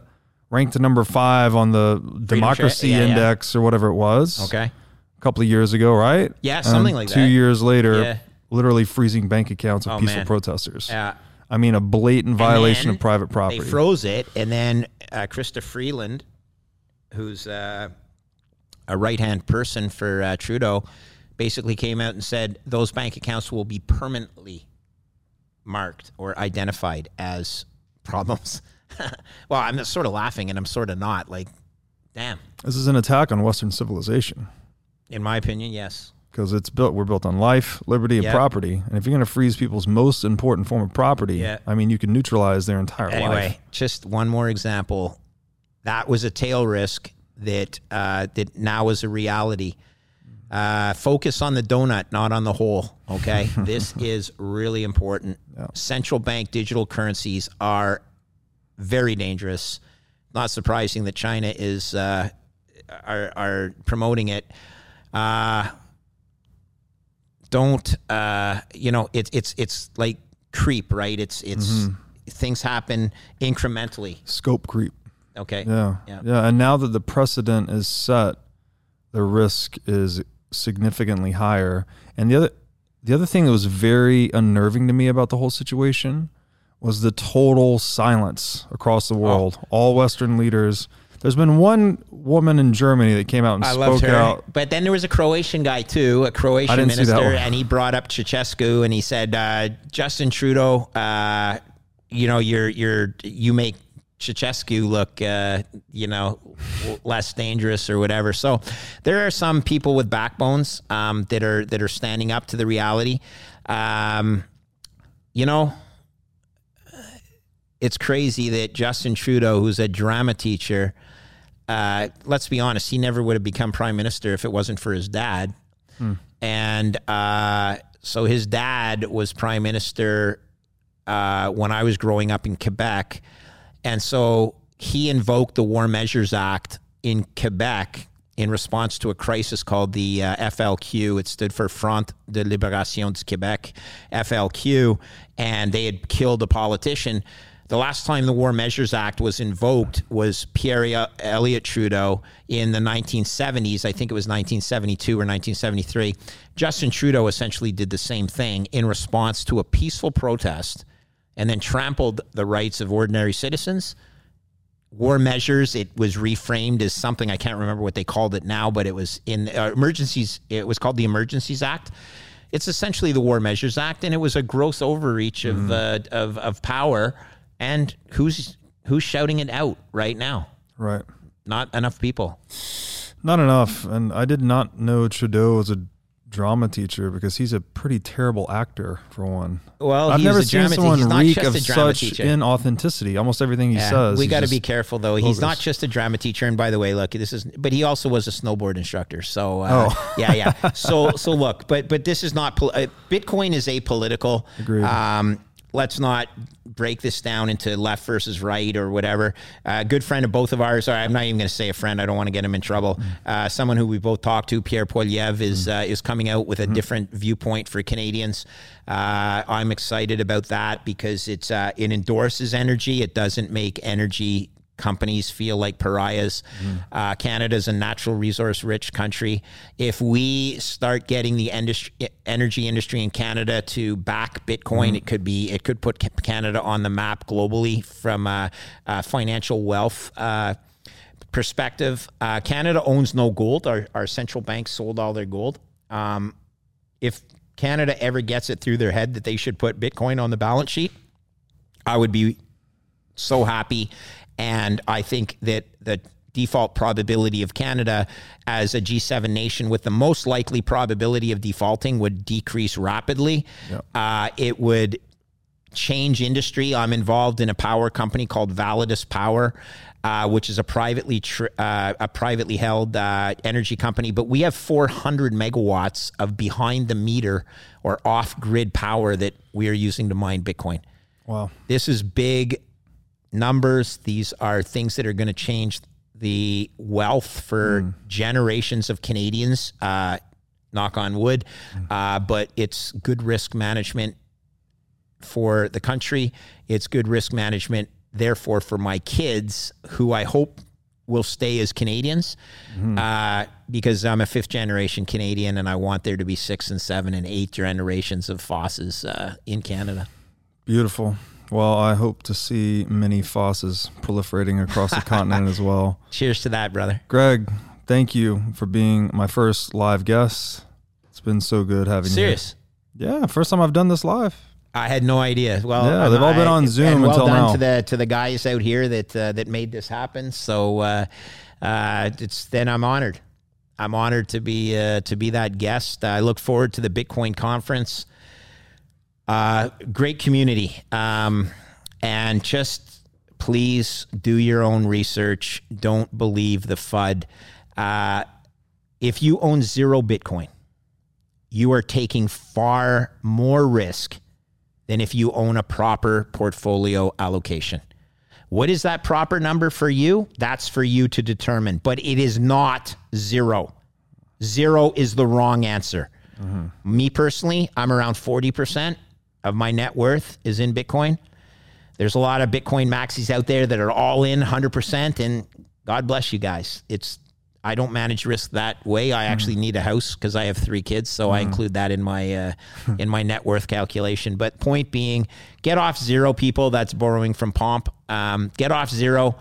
ranked number five on the democracy yeah, index or whatever it was Okay. a couple of years ago, right? Yeah, something And like two that. years later, Yeah. literally freezing bank accounts of Oh, peaceful man. protesters. Yeah. I mean, a blatant violation of private property. They froze it, and then uh, Chrystia Freeland, who's uh, a right hand person for uh, Trudeau, basically came out and said those bank accounts will be permanently marked or identified as problems. [LAUGHS] well, I'm sort of laughing, and I'm sort of not. Like, damn. this is an attack on Western civilization In my opinion, yes. because it's built. We're built on life, liberty, and Yeah. property. And if you're going to freeze people's most important form of property, Yeah. I mean, you can neutralize their entire Anyway, life. just one more example. That was a tail risk that uh, that now is a reality. Uh, focus on the donut, not on the hole. Okay, [LAUGHS] this is really important. Central bank digital currencies are very dangerous. Not surprising that China is uh, are are promoting it. Uh, don't uh, you know? It's it's it's like creep, right? It's it's things happen incrementally. Scope creep. Okay. Yeah. Yeah. yeah. And now that the precedent is set, the risk is significantly higher. And the other the other thing that was very unnerving to me about the whole situation was the total silence across the world. Oh. All Western leaders. There's been one woman in Germany that came out and I spoke loved her. out. But then there was a Croatian guy too, a Croatian didn't see that minister, and he brought up Ceausescu and he said, uh, "Justin Trudeau, uh, you know, you're you're you make Ceausescu look, uh, you know, less dangerous or whatever." So there are some people with backbones um, that are that are standing up to the reality. Um, you know, it's crazy that Justin Trudeau, who's a drama teacher, uh, let's be honest, he never would have become prime minister if it wasn't for his dad. And uh, so his dad was prime minister uh, when I was growing up in Quebec. And so he invoked the War Measures Act in Quebec in response to a crisis called the uh, FLQ. It stood for Front de Libération du Québec, FLQ. And they had killed a politician. The last time the War Measures Act was invoked was Pierre Elliott Trudeau in the 1970s. I think it was 1972 or 1973. Justin Trudeau essentially did the same thing in response to a peaceful protest and then trampled the rights of ordinary citizens. War measures, it was reframed as something I can't remember what they called it now, but it was in uh, emergencies, it was called the Emergencies Act. It's essentially the War Measures Act, and it was a gross overreach of, mm. uh, of, of power and who's who's shouting it out right now? Right. Not enough people. Not enough. And I did not know Trudeau was a drama teacher because he's a pretty terrible actor for one. Well, I've never seen someone reek of such teacher. inauthenticity. Almost everything he yeah, says. We got to be careful though. Bogus. He's not just a drama teacher. And by the way, look, this is, but he also was a snowboard instructor. So uh, oh. yeah, yeah. So so look, but but this is not uh, Bitcoin is apolitical. Agreed. Um, let's not break this down into left versus right or whatever. A uh, good friend of both of ours, I'm not even going to say a friend. I don't want to get him in trouble. Mm. Uh, someone who we both talked to, Pierre Poilievre, is mm. uh, is coming out with a mm. different viewpoint for Canadians. Uh, I'm excited about that because it's uh, it endorses energy. It doesn't make energy companies feel like pariahs. Mm. Uh, Canada's a natural resource rich country. If we start getting the industry, energy industry in Canada to back Bitcoin, mm. it could be it could put Canada on the map globally from a, a financial wealth. Uh, perspective, uh, Canada owns no gold. Our, our central bank sold all their gold. Um, if Canada ever gets it through their head that they should put Bitcoin on the balance sheet, I would be so happy and I think that the default probability of Canada as a G7 nation with the most likely probability of defaulting would decrease rapidly. Yep. Uh, it would change industry. I'm involved in a power company called Validus Power. Uh, which is a privately tr- uh, a privately held uh, energy company, but we have 400 megawatts of behind the meter or off grid power that we are using to mine Bitcoin. Wow, this is big numbers. These are things that are going to change the wealth for mm. generations of Canadians. Uh, knock on wood, mm. uh, but it's good risk management for the country. It's good risk management, therefore, for my kids, who I hope will stay as Canadians, mm. uh, because I'm a fifth generation Canadian, and I want there to be six and seven and eight generations of Fosses uh, in Canada. Beautiful. Well, I hope to see many fosses proliferating across the continent as well. [LAUGHS] Cheers to that, brother. Greg, thank you for being my first live guest. It's been so good having Serious? you. Serious? Yeah, first time I've done this live. I had no idea. Well, yeah, they've all been on Zoom well until done now. to the to the guys out here that uh, that made this happen. So uh, uh, it's then I'm honored. I'm honored to be uh, to be that guest. I look forward to the Bitcoin conference. Uh, great community. Um, and just please do your own research. Don't believe the FUD. Uh, if you own zero Bitcoin, you are taking far more risk than if you own a proper portfolio allocation. What is that proper number for you? That's for you to determine, but it is not zero. Zero is the wrong answer. Mm-hmm. Me personally, I'm around 40% of my net worth is in Bitcoin. There's a lot of Bitcoin maxis out there that are all in 100%, and God bless you guys. It's I don't manage risk that way. I actually mm. need a house because I have three kids, so mm. I include that in my uh, [LAUGHS] in my net worth calculation. But point being, get off zero, people. That's borrowing from Pomp. Um, get off zero.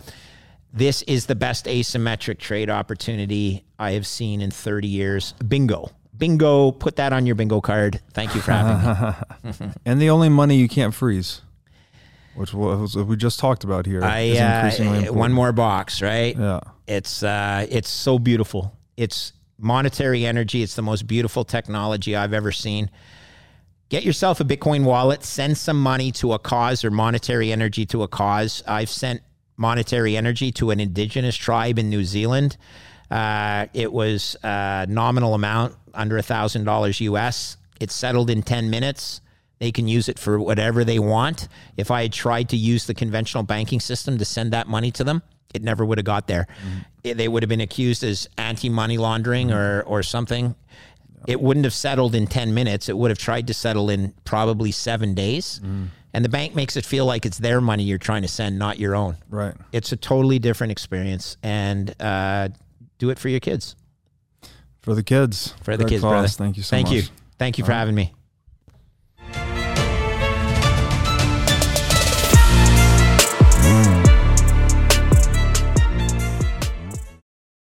This is the best asymmetric trade opportunity I have seen in 30 years. Bingo bingo, put that on your bingo card. Thank you for having me. [LAUGHS] and the only money you can't freeze, which was we just talked about here. I, uh, one more box, right? Yeah. It's uh, it's so beautiful. It's monetary energy. It's the most beautiful technology I've ever seen. Get yourself a Bitcoin wallet. Send some money to a cause or monetary energy to a cause. I've sent monetary energy to an indigenous tribe in New Zealand. Uh, it was a nominal amount under a thousand dollars US. It's settled in 10 minutes. They can use it for whatever they want. If I had tried to use the conventional banking system to send that money to them, it never would have got there. Mm-hmm. They would have been accused as anti money laundering mm-hmm. or, or something. it wouldn't have settled in 10 minutes. It would have tried to settle in probably seven days. Mm. And the bank makes it feel like it's their money you're trying to send, not your own. Right. It's a totally different experience. And uh, do it for your kids. For the kids. For the Greg kids, Foss, brother. Thank you so much. Thank much. you. Thank you for having me.